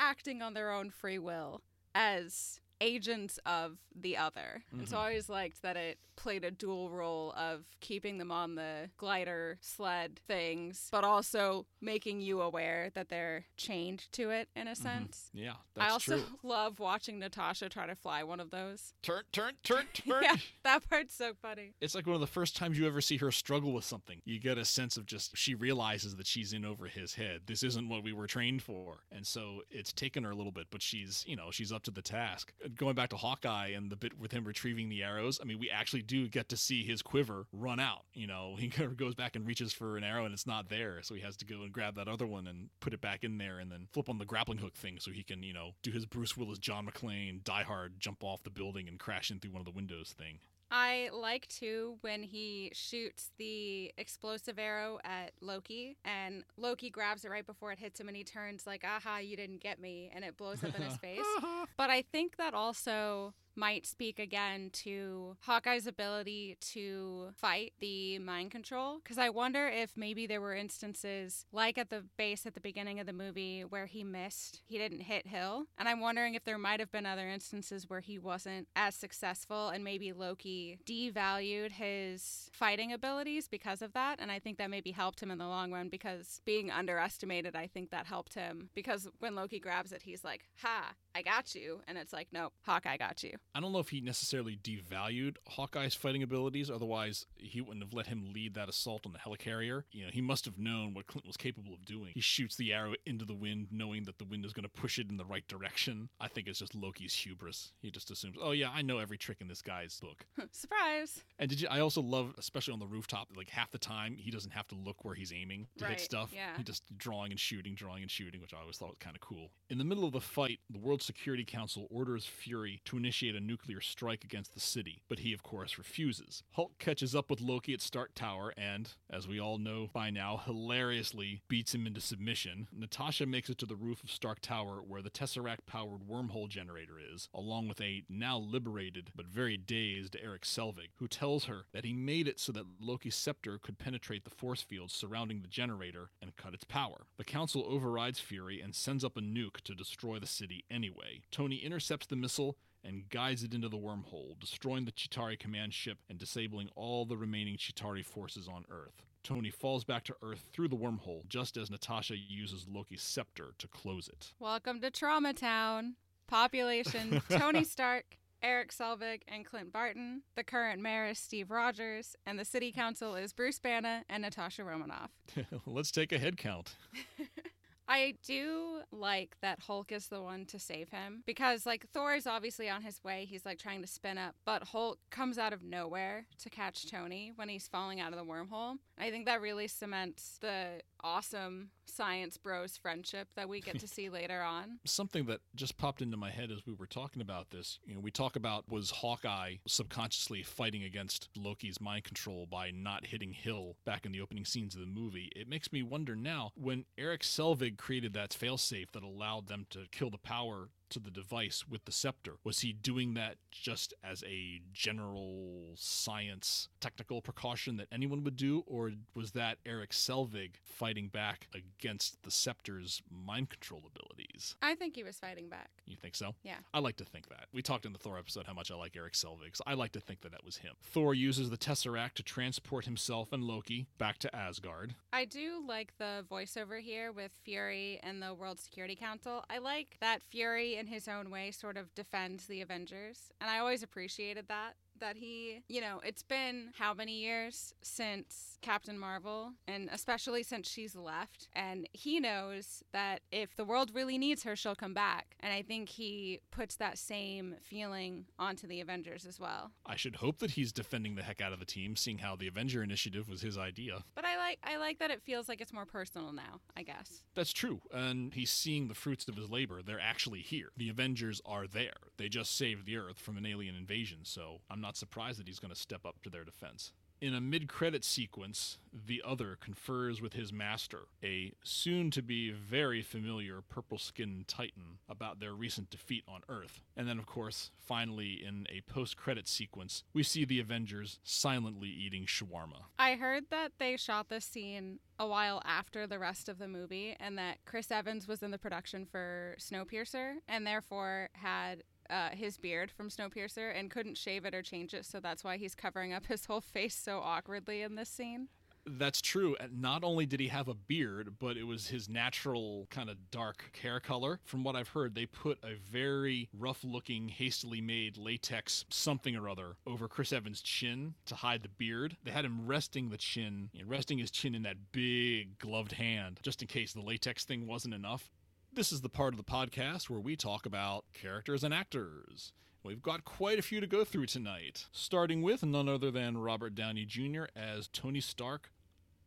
acting on their own free will as agents of the other. And so mm-hmm. I always liked that it played a dual role of keeping them on the glider sled things, but also making you aware that they're chained to it in a mm-hmm. sense. yeah, that's I also true. love watching Natasha try to fly one of those. Turn, turn, turn, turn. Yeah, that part's so funny. It's like one of the first times you ever see her struggle with something. You get a sense of just she realizes that she's in over his head. This isn't what we were trained for. And so it's taken her a little bit, but she's, you know, she's up to the task. Going back to Hawkeye and the bit with him retrieving the arrows, I mean, we actually do get to see his quiver run out. You know, he goes back and reaches for an arrow and it's not there. So he has to go and grab that other one and put it back in there and then flip on the grappling hook thing so he can, you know, do his Bruce Willis, John McClane, die hard, jump off the building and crash in through one of the windows thing. I like too when he shoots the explosive arrow at Loki and Loki grabs it right before it hits him and he turns like, aha, you didn't get me, and it blows up in his face. But I think that also might speak again to Hawkeye's ability to fight the mind control. Because I wonder if maybe there were instances, like at the base at the beginning of the movie, where he missed, he didn't hit Hill. And I'm wondering if there might have been other instances where he wasn't as successful and maybe Loki devalued his fighting abilities because of that. And I think that maybe helped him in the long run because being underestimated, I think that helped him. Because when Loki grabs it, he's like, ha, I got you. And it's like, nope, Hawkeye got you. I don't know if he necessarily devalued Hawkeye's fighting abilities, otherwise, he wouldn't have let him lead that assault on the helicarrier. You know, he must have known what Clint was capable of doing. He shoots the arrow into the wind, knowing that the wind is going to push it in the right direction. I think it's just Loki's hubris. He just assumes, oh, yeah, I know every trick in this guy's book. Surprise. And did you? I also love, especially on the rooftop, like half the time he doesn't have to look where he's aiming to Right, hit stuff. yeah. He just drawing and shooting, drawing and shooting, which I always thought was kind of cool. In the middle of the fight, the World Security Council orders Fury to initiate a nuclear strike against the city, but he, of course, refuses. Hulk catches up with Loki at Stark Tower and, as we all know by now, hilariously beats him into submission. Natasha makes it to the roof of Stark Tower where the Tesseract-powered wormhole generator is, along with a now liberated but very dazed Eric Selvig, who tells her that he made it so that Loki's scepter could penetrate the force fields surrounding the generator and cut its power. The Council overrides Fury and sends up a nuke to destroy the city anyway. Tony intercepts the missile and guides it into the wormhole, destroying the Chitauri command ship and disabling all the remaining Chitauri forces on Earth. Tony falls back to Earth through the wormhole just as Natasha uses Loki's scepter to close it. Welcome to Trauma Town. Population Tony Stark, Eric Selvig, and Clint Barton. The current mayor is Steve Rogers, and the city council is Bruce Banner and Natasha Romanoff. Let's take a head count. I do like that Hulk is the one to save him because, like, Thor is obviously on his way. He's like trying to spin up, but Hulk comes out of nowhere to catch Tony when he's falling out of the wormhole. I think that really cements the awesome science bros friendship that we get to see later on. Something that just popped into my head as we were talking about this, you know, we talk about was Hawkeye subconsciously fighting against Loki's mind control by not hitting Hill back in the opening scenes of the movie. It makes me wonder now when Eric Selvig created that failsafe that allowed them to kill the power to the device with the scepter. Was he doing that just as a general science technical precaution that anyone would do, or was that Eric Selvig fighting back against the scepter's mind control abilities? I think he was fighting back. You think so? Yeah. I like to think that. We talked in the Thor episode how much I like Eric Selvig. So I like to think that that was him. Thor uses the Tesseract to transport himself and Loki back to Asgard. I do like the voiceover here with Fury and the World Security Council. I like that Fury, in his own way, sort of defends the Avengers. And I always appreciated that. That he, you know, it's been how many years since Captain Marvel, and especially since she's left. And he knows that if the world really needs her, she'll come back. And I think he puts that same feeling onto the Avengers as well. I should hope that he's defending the heck out of the team, seeing how the Avenger Initiative was his idea. But I like I like that it feels like it's more personal now, I guess. That's true. And he's seeing the fruits of his labor. They're actually here. The Avengers are there. They just saved the Earth from an alien invasion, so I'm not surprised that he's going to step up to their defense. In a mid credit sequence, the other confers with his master, a soon to be very familiar purple skinned Titan, about their recent defeat on Earth. And then, of course, finally, in a post credit sequence, we see the Avengers silently eating shawarma. I heard that they shot this scene a while after the rest of the movie and that Chris Evans was in the production for Snowpiercer and therefore had uh, his beard from Snowpiercer and couldn't shave it or change it, so that's why he's covering up his whole face so awkwardly in this scene. That's true. Not only did he have a beard, but it was his natural kind of dark hair color. From what I've heard, they put a very rough looking, hastily made latex something or other over Chris Evans' chin to hide the beard. They had him resting the chin, resting his chin in that big gloved hand, just in case the latex thing wasn't enough. This is the part of the podcast where we talk about characters and actors. We've got quite a few to go through tonight, starting with none other than Robert Downey Jr. as Tony Stark,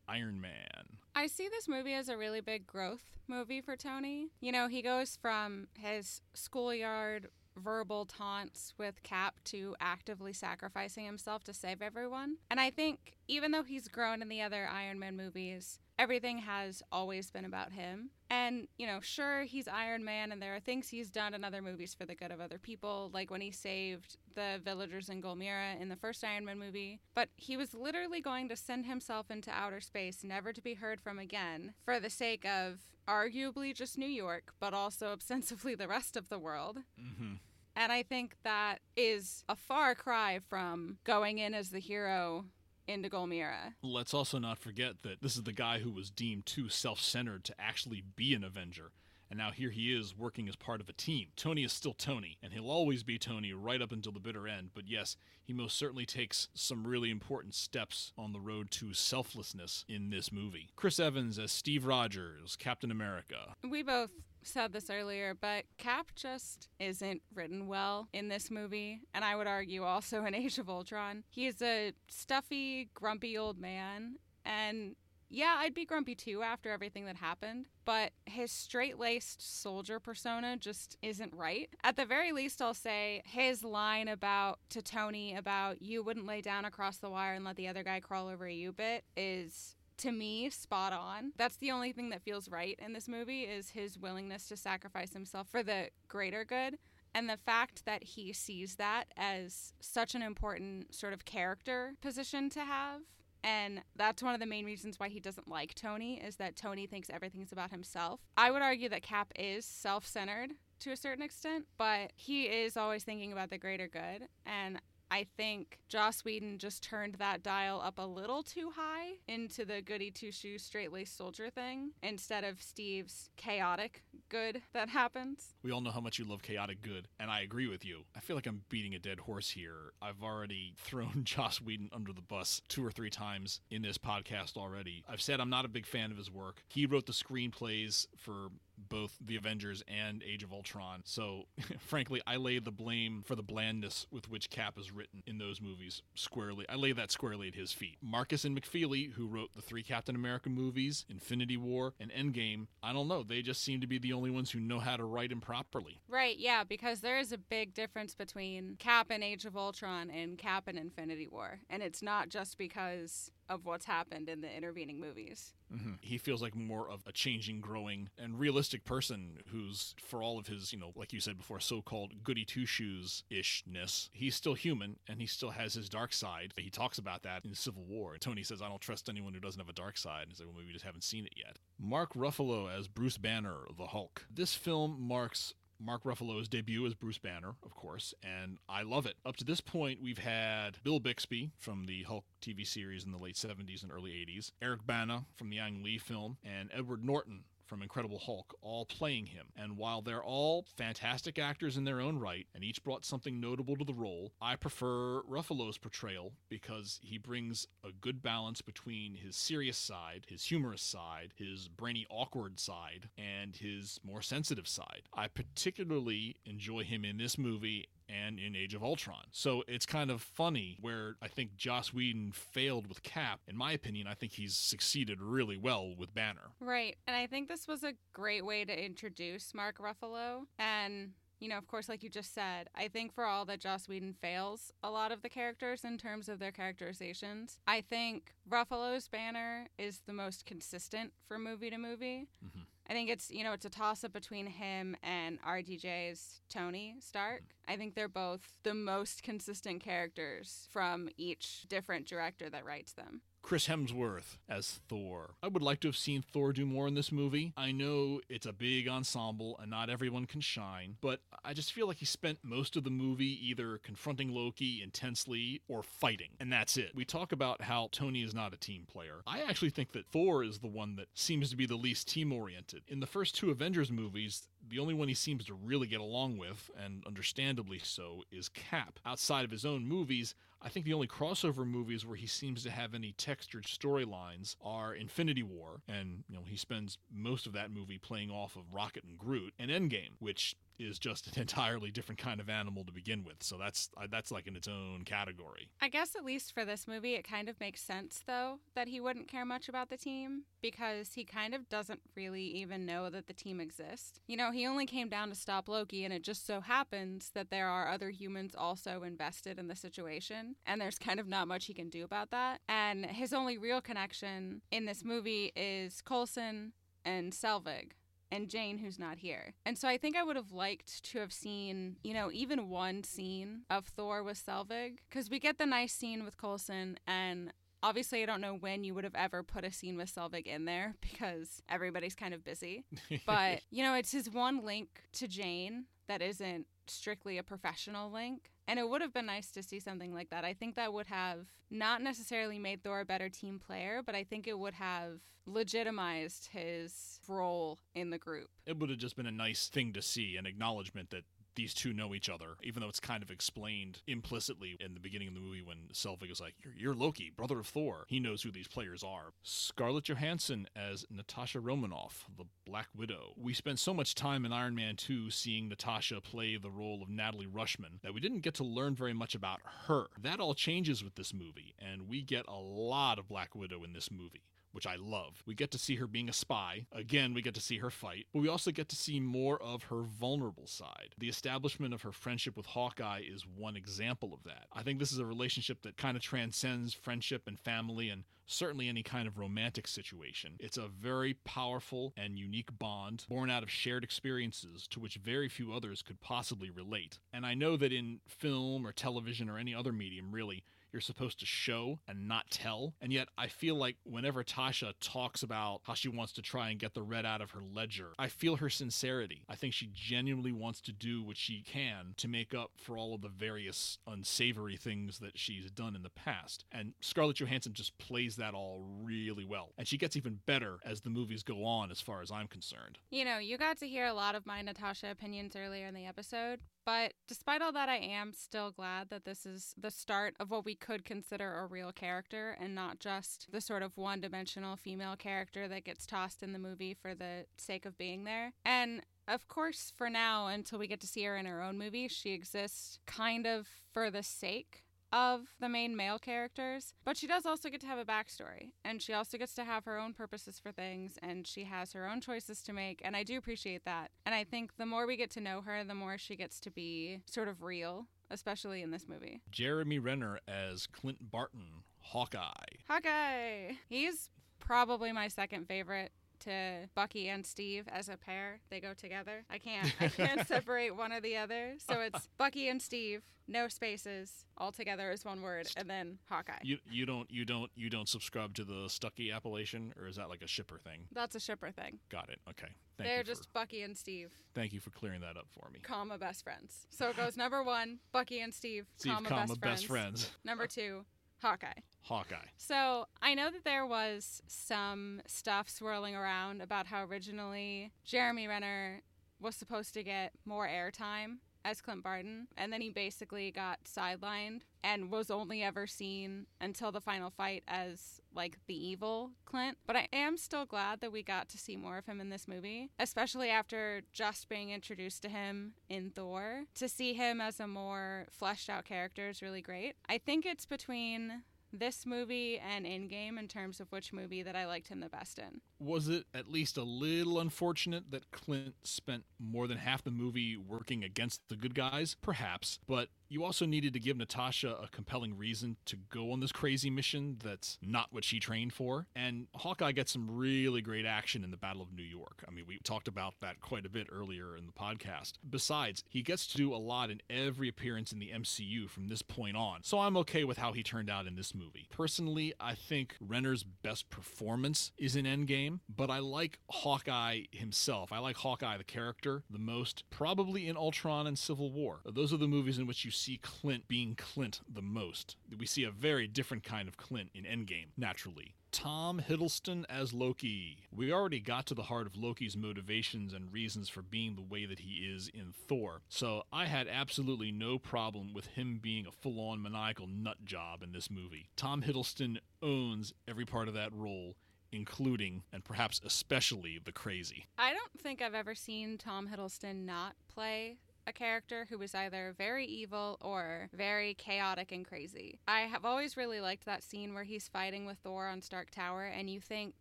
Iron Man. I see this movie as a really big growth movie for Tony. You know, he goes from his schoolyard verbal taunts with Cap to actively sacrificing himself to save everyone. And I think even though he's grown in the other Iron Man movies, everything has always been about him. And, you know, sure, he's Iron Man, and there are things he's done in other movies for the good of other people, like when he saved the villagers in Gulmira in the first Iron Man movie. But he was literally going to send himself into outer space, never to be heard from again, for the sake of arguably just New York, but also ostensibly the rest of the world. Mm-hmm. And I think that is a far cry from going in as the hero into Gulmira. Let's also not forget that this is the guy who was deemed too self centered to actually be an Avenger. And now here he is working as part of a team. Tony is still Tony, and he'll always be Tony right up until the bitter end. But yes, he most certainly takes some really important steps on the road to selflessness in this movie. Chris Evans as Steve Rogers, Captain America. We both said this earlier, but Cap just isn't written well in this movie, and I would argue also in Age of Ultron. He's a stuffy, grumpy old man, and yeah, I'd be grumpy too after everything that happened, but his straight laced soldier persona just isn't right. At the very least, I'll say his line about to Tony about you wouldn't lay down across the wire and let the other guy crawl over you bit is to me spot on that's the only thing that feels right in this movie is his willingness to sacrifice himself for the greater good and the fact that he sees that as such an important sort of character position to have and that's one of the main reasons why he doesn't like Tony is that Tony thinks everything's about himself. I would argue that Cap is self-centered to a certain extent, but he is always thinking about the greater good and I think Joss Whedon just turned that dial up a little too high into the goody two shoes, straight laced soldier thing instead of Steve's chaotic good that happens. We all know how much you love chaotic good, and I agree with you. I feel like I'm beating a dead horse here. I've already thrown Joss Whedon under the bus two or three times in this podcast already. I've said I'm not a big fan of his work. He wrote the screenplays for both the Avengers and Age of Ultron. So, frankly, I lay the blame for the blandness with which Cap is written in those movies squarely. I lay that squarely at his feet. Markus and McFeely, who wrote the three Captain America movies, Infinity War, and Endgame, I don't know. They just seem to be the only ones who know how to write him properly. Right, yeah, because there is a big difference between Cap and Age of Ultron and Cap and Infinity War. And it's not just because of what's happened in the intervening movies. Mm-hmm. He feels like more of a changing, growing, and realistic person who's, for all of his, you know, like you said before, so called goody two shoes ishness, he's still human and he still has his dark side. He talks about that in Civil War. Tony says, I don't trust anyone who doesn't have a dark side. And he's like, well, maybe we just haven't seen it yet. Mark Ruffalo as Bruce Banner, the Hulk. This film marks Mark Ruffalo's debut as Bruce Banner, of course, and I love it. Up to this point, we've had Bill Bixby from the Hulk TV series in the late 70s and early 80s, Eric Bana from the Ang Lee film, and Edward Norton from Incredible Hulk, all playing him. And while they're all fantastic actors in their own right, and each brought something notable to the role, I prefer Ruffalo's portrayal because he brings a good balance between his serious side, his humorous side, his brainy, awkward side, and his more sensitive side. I particularly enjoy him in this movie and in Age of Ultron. So it's kind of funny where I think Joss Whedon failed with Cap. In my opinion, I think he's succeeded really well with Banner. Right. And I think this was a great way to introduce Mark Ruffalo. And you know, of course, like you just said, I think for all that Joss Whedon fails a lot of the characters in terms of their characterizations, I think Ruffalo's banner is the most consistent from movie to movie. Mm-hmm. I think it's you know it's a toss up between him and RDJ's Tony Stark. Mm-hmm. I think they're both the most consistent characters from each different director that writes them. Chris Hemsworth as Thor. I would like to have seen Thor do more in this movie. I know it's a big ensemble and not everyone can shine, but I just feel like he spent most of the movie either confronting Loki intensely or fighting, and that's it. We talk about how Tony is not a team player. I actually think that Thor is the one that seems to be the least team oriented. In the first two Avengers movies, the only one he seems to really get along with, and understandably so, is Cap. Outside of his own movies, I think the only crossover movies where he seems to have any textured storylines are Infinity War, and you know he spends most of that movie playing off of Rocket and Groot, and Endgame, which is just an entirely different kind of animal to begin with. So that's uh, that's like in its own category. I guess at least for this movie, it kind of makes sense though that he wouldn't care much about the team because he kind of doesn't really even know that the team exists. You know, he only came down to stop Loki, and it just so happens that there are other humans also invested in the situation, and there's kind of not much he can do about that. And his only real connection in this movie is Coulson and Selvig and Jane, who's not here. And so I think I would have liked to have seen, you know, even one scene of Thor with Selvig, because we get the nice scene with Coulson, and obviously I don't know when you would have ever put a scene with Selvig in there because everybody's kind of busy. But, you know, it's his one link to Jane that isn't strictly a professional link. And it would have been nice to see something like that. I think that would have not necessarily made Thor a better team player, but I think it would have legitimized his role in the group. It would have just been a nice thing to see, an acknowledgement that these two know each other, even though it's kind of explained implicitly in the beginning of the movie when Selvig is like, you're, you're, Loki, brother of Thor. He knows who these players are. Scarlett Johansson as Natasha Romanoff, the Black Widow. We spent so much time in Iron Man 2 seeing Natasha play the role of Natalie Rushman that we didn't get to learn very much about her. That all changes with this movie, and we get a lot of Black Widow in this movie which I love. We get to see her being a spy. Again, we get to see her fight, but we also get to see more of her vulnerable side. The establishment of her friendship with Hawkeye is one example of that. I think this is a relationship that kind of transcends friendship and family and certainly any kind of romantic situation. It's a very powerful and unique bond born out of shared experiences to which very few others could possibly relate. And I know that in film or television or any other medium, really, you're supposed to show and not tell. And yet, I feel like whenever Tasha talks about how she wants to try and get the red out of her ledger, I feel her sincerity. I think she genuinely wants to do what she can to make up for all of the various unsavory things that she's done in the past. And Scarlett Johansson just plays that all really well. And she gets even better as the movies go on, as far as I'm concerned. You know, you got to hear a lot of my Natasha opinions earlier in the episode, but despite all that, I am still glad that this is the start of what we could consider a real character and not just the sort of one dimensional female character that gets tossed in the movie for the sake of being there. And of course, for now, until we get to see her in her own movie, she exists kind of for the sake of the main male characters, but she does also get to have a backstory, and she also gets to have her own purposes for things, and she has her own choices to make, and I do appreciate that. And I think the more we get to know her, the more she gets to be sort of real, especially in this movie. Jeremy Renner as Clint Barton, Hawkeye. Hawkeye! He's probably my second favorite to Bucky and Steve as a pair. They go together. I can't I can't separate one or the other. So it's Bucky and Steve, no spaces, all together as one word, and then Hawkeye. You you don't you don't you don't subscribe to the Stucky appellation, or is that like a shipper thing? That's a shipper thing. Got it. Okay. Thank They're just for, Bucky and Steve, thank you for clearing that up for me. comma best friends. So it goes number one, Bucky and Steve, Steve, comma, comma, best, best friends. friends. Number two, Hawkeye. Hawkeye. So I know that there was some stuff swirling around about how originally Jeremy Renner was supposed to get more airtime as Clint Barton, and then he basically got sidelined and was only ever seen until the final fight as like the evil Clint. But I am still glad that we got to see more of him in this movie, especially after just being introduced to him in Thor. To see him as a more fleshed out character is really great. I think it's between this movie and Endgame in terms of which movie that I liked him the best in. Was it at least a little unfortunate that Clint spent more than half the movie working against the good guys? Perhaps, but you also needed to give Natasha a compelling reason to go on this crazy mission that's not what she trained for. And Hawkeye gets some really great action in the Battle of New York. I mean, we talked about that quite a bit earlier in the podcast. Besides, he gets to do a lot in every appearance in the MCU from this point on. So I'm okay with how he turned out in this movie. Personally, I think Renner's best performance is in Endgame, but I like Hawkeye himself. I like Hawkeye the character the most, probably in Ultron and Civil War. Those are the movies in which you see Clint being Clint the most. We see a very different kind of Clint in Endgame, naturally. Tom Hiddleston as Loki. We already got to the heart of Loki's motivations and reasons for being the way that he is in Thor, so I had absolutely no problem with him being a full on maniacal nut job in this movie. Tom Hiddleston owns every part of that role including and perhaps especially the crazy. I don't think I've ever seen Tom Hiddleston not play a character who was either very evil or very chaotic and crazy. I have always really liked that scene where he's fighting with Thor on Stark Tower, and you think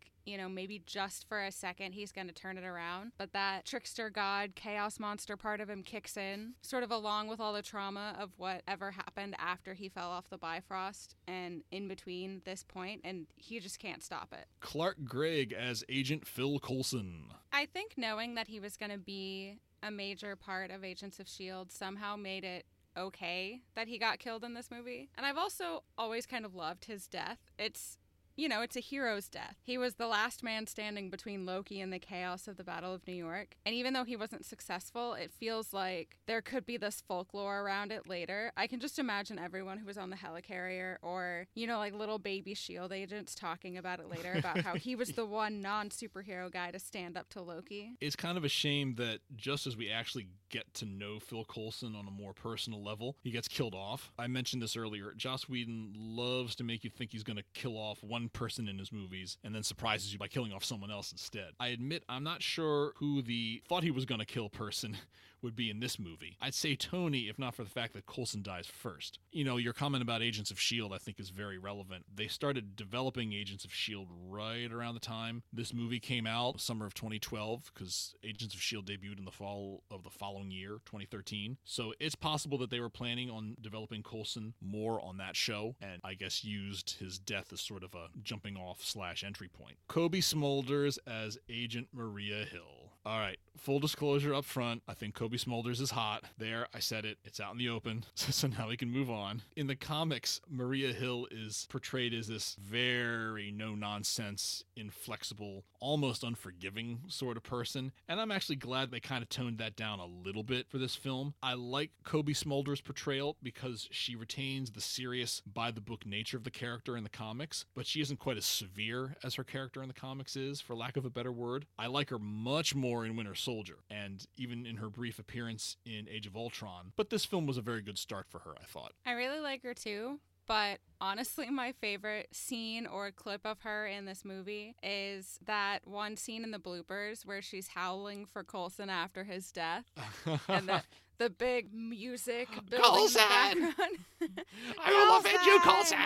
you know, maybe just for a second he's going to turn it around. But that trickster god, chaos monster part of him kicks in, sort of along with all the trauma of whatever happened after he fell off the Bifrost and in between this point, and he just can't stop it. Clark Gregg as Agent Phil Coulson. I think knowing that he was going to be a major part of Agents of S.H.I.E.L.D. somehow made it okay that he got killed in this movie. And I've also always kind of loved his death. It's you know, it's a hero's death. He was the last man standing between Loki and the chaos of the Battle of New York. And even though he wasn't successful, it feels like there could be this folklore around it later. I can just imagine everyone who was on the helicarrier or, you know, like little baby S.H.I.E.L.D. agents talking about it later about how he was the one non superhero guy to stand up to Loki. It's kind of a shame that just as we actually get to know Phil Coulson on a more personal level, he gets killed off. I mentioned this earlier. Joss Whedon loves to make you think he's going to kill off one one person in his movies and then surprises you by killing off someone else instead. I admit I'm not sure who the thought he was going to kill person would be in this movie. I'd say Tony, if not for the fact that Coulson dies first. You know, your comment about Agents of S.H.I.E.L.D., I think, is very relevant. They started developing Agents of S.H.I.E.L.D. right around the time this movie came out, summer of 2012, because Agents of S.H.I.E.L.D. debuted in the fall of the following year, 2013. So it's possible that they were planning on developing Coulson more on that show, and I guess used his death as sort of a jumping off slash entry point. Cobie Smulders as Agent Maria Hill. All right, full disclosure up front. I think Cobie Smulders is hot. There, I said it. It's out in the open. So, now we can move on. In the comics, Maria Hill is portrayed as this very no nonsense, inflexible, almost unforgiving sort of person. And I'm actually glad they kind of toned that down a little bit for this film. I like Cobie Smulders' portrayal because she retains the serious, by the book nature of the character in the comics, but she isn't quite as severe as her character in the comics is, for lack of a better word. I like her much more more in Winter Soldier, and even in her brief appearance in Age of Ultron. But this film was a very good start for her, I thought. I really like her too. But honestly, my favorite scene or clip of her in this movie is that one scene in the bloopers where she's howling for Coulson after his death. and the, the big music Coulson! I will avenge you, Coulson!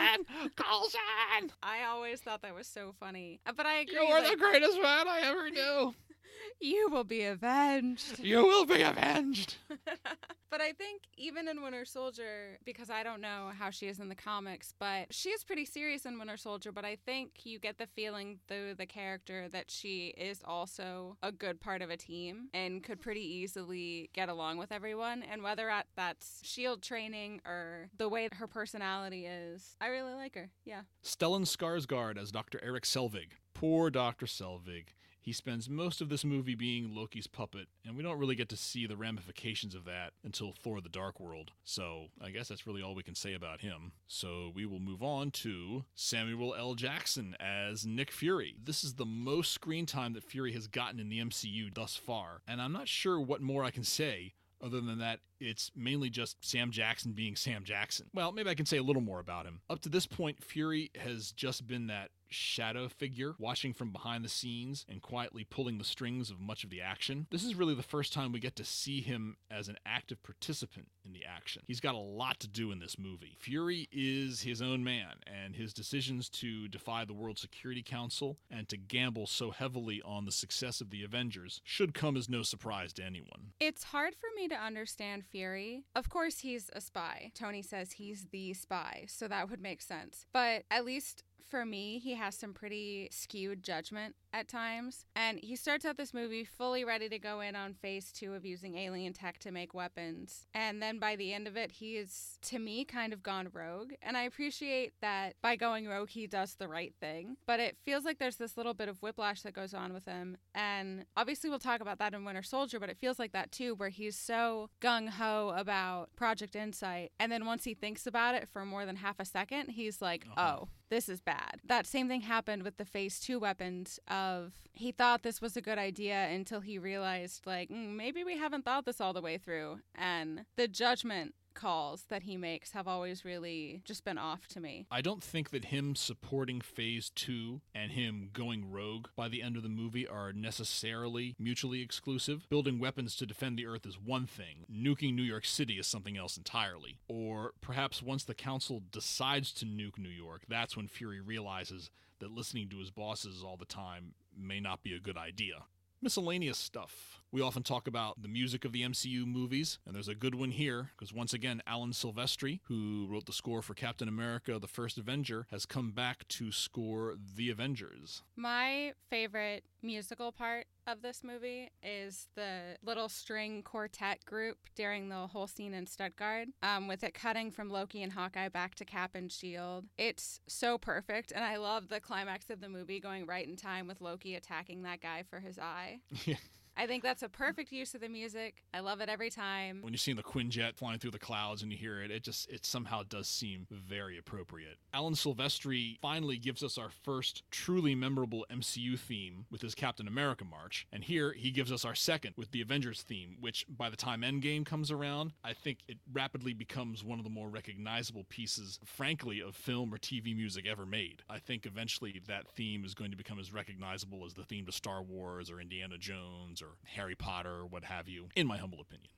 Coulson! I always thought that was so funny. But I agree. You are like, the greatest man I ever knew. You will be avenged. You will be avenged. but I think even in Winter Soldier, because I don't know how she is in the comics, but she is pretty serious in Winter Soldier. But I think you get the feeling through the character that she is also a good part of a team and could pretty easily get along with everyone. And whether that's shield training or the way her personality is, I really like her. Yeah. Stellan Skarsgård as Dr. Eric Selvig. Poor Dr. Selvig. He spends most of this movie being Loki's puppet, and we don't really get to see the ramifications of that until Thor the Dark World. So I guess that's really all we can say about him. So we will move on to Samuel L. Jackson as Nick Fury. This is the most screen time that Fury has gotten in the MCU thus far, and I'm not sure what more I can say other than that, it's mainly just Sam Jackson being Sam Jackson. Well, maybe I can say a little more about him. Up to this point, Fury has just been that shadow figure watching from behind the scenes and quietly pulling the strings of much of the action. This is really the first time we get to see him as an active participant in the action. He's got a lot to do in this movie. Fury is his own man, and his decisions to defy the World Security Council and to gamble so heavily on the success of the Avengers should come as no surprise to anyone. It's hard for me to understand Fury. Of course, he's a spy. Tony says he's the spy, so that would make sense. But at least for me, he has some pretty skewed judgment at times. And he starts out this movie fully ready to go in on phase two of using alien tech to make weapons. And then by the end of it, he is, to me, kind of gone rogue. And I appreciate that by going rogue, he does the right thing. But it feels like there's this little bit of whiplash that goes on with him. And obviously, we'll talk about that in Winter Soldier, but it feels like that too, where he's so gung ho about Project Insight. And then once he thinks about it for more than half a second, he's like, uh-huh. oh, this is bad. That same thing happened with the phase two weapons. Of he thought this was a good idea until he realized, like, mm, maybe we haven't thought this all the way through. And the judgment calls that he makes have always really just been off to me. I don't think that him supporting phase two and him going rogue by the end of the movie are necessarily mutually exclusive. Building weapons to defend the Earth is one thing, nuking New York City is something else entirely. Or perhaps once the Council decides to nuke New York, that's when Fury realizes that listening to his bosses all the time may not be a good idea. Miscellaneous stuff. We often talk about the music of the MCU movies, and there's a good one here because once again, Alan Silvestri, who wrote the score for Captain America: The First Avenger, has come back to score The Avengers. My favorite musical part of this movie is the little string quartet group during the whole scene in Stuttgart, um, with it cutting from Loki and Hawkeye back to Cap and Shield. It's so perfect, and I love the climax of the movie going right in time with Loki attacking that guy for his eye. I think that's a perfect use of the music. I love it every time. When you see the Quinjet flying through the clouds and you hear it, it just it somehow does seem very appropriate. Alan Silvestri finally gives us our first truly memorable MCU theme with his Captain America march, and here he gives us our second with the Avengers theme, which by the time Endgame comes around, I think it rapidly becomes one of the more recognizable pieces, frankly, of film or TV music ever made. I think eventually that theme is going to become as recognizable as the theme to Star Wars or Indiana Jones or or Harry Potter or what have you, in my humble opinion.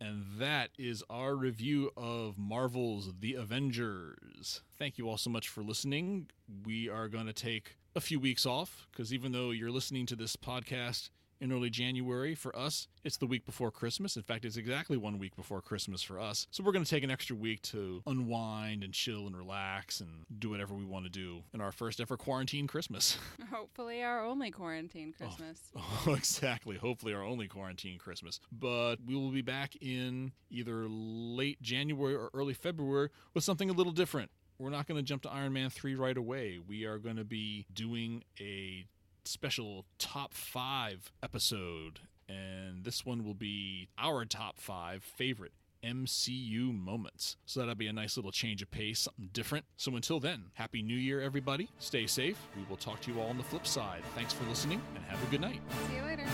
And that is our review of Marvel's The Avengers. Thank you all so much for listening. We are going to take a few weeks off because even though you're listening to this podcast in early January. For us, it's the week before Christmas. In fact, it's exactly one week before Christmas for us. So we're going to take an extra week to unwind and chill and relax and do whatever we want to do in our first ever quarantine Christmas. Hopefully, our only quarantine oh, Christmas. Oh, oh, exactly. Hopefully, our only quarantine Christmas. But we will be back in either late January or early February with something a little different we're not going to jump to Iron Man 3 right away. We are going to be doing a special top five episode. And this one will be our top five favorite MCU moments. So that'll be a nice little change of pace, something different. So until then, Happy New Year, everybody. Stay safe. We will talk to you all on the flip side. Thanks for listening and have a good night. See you later.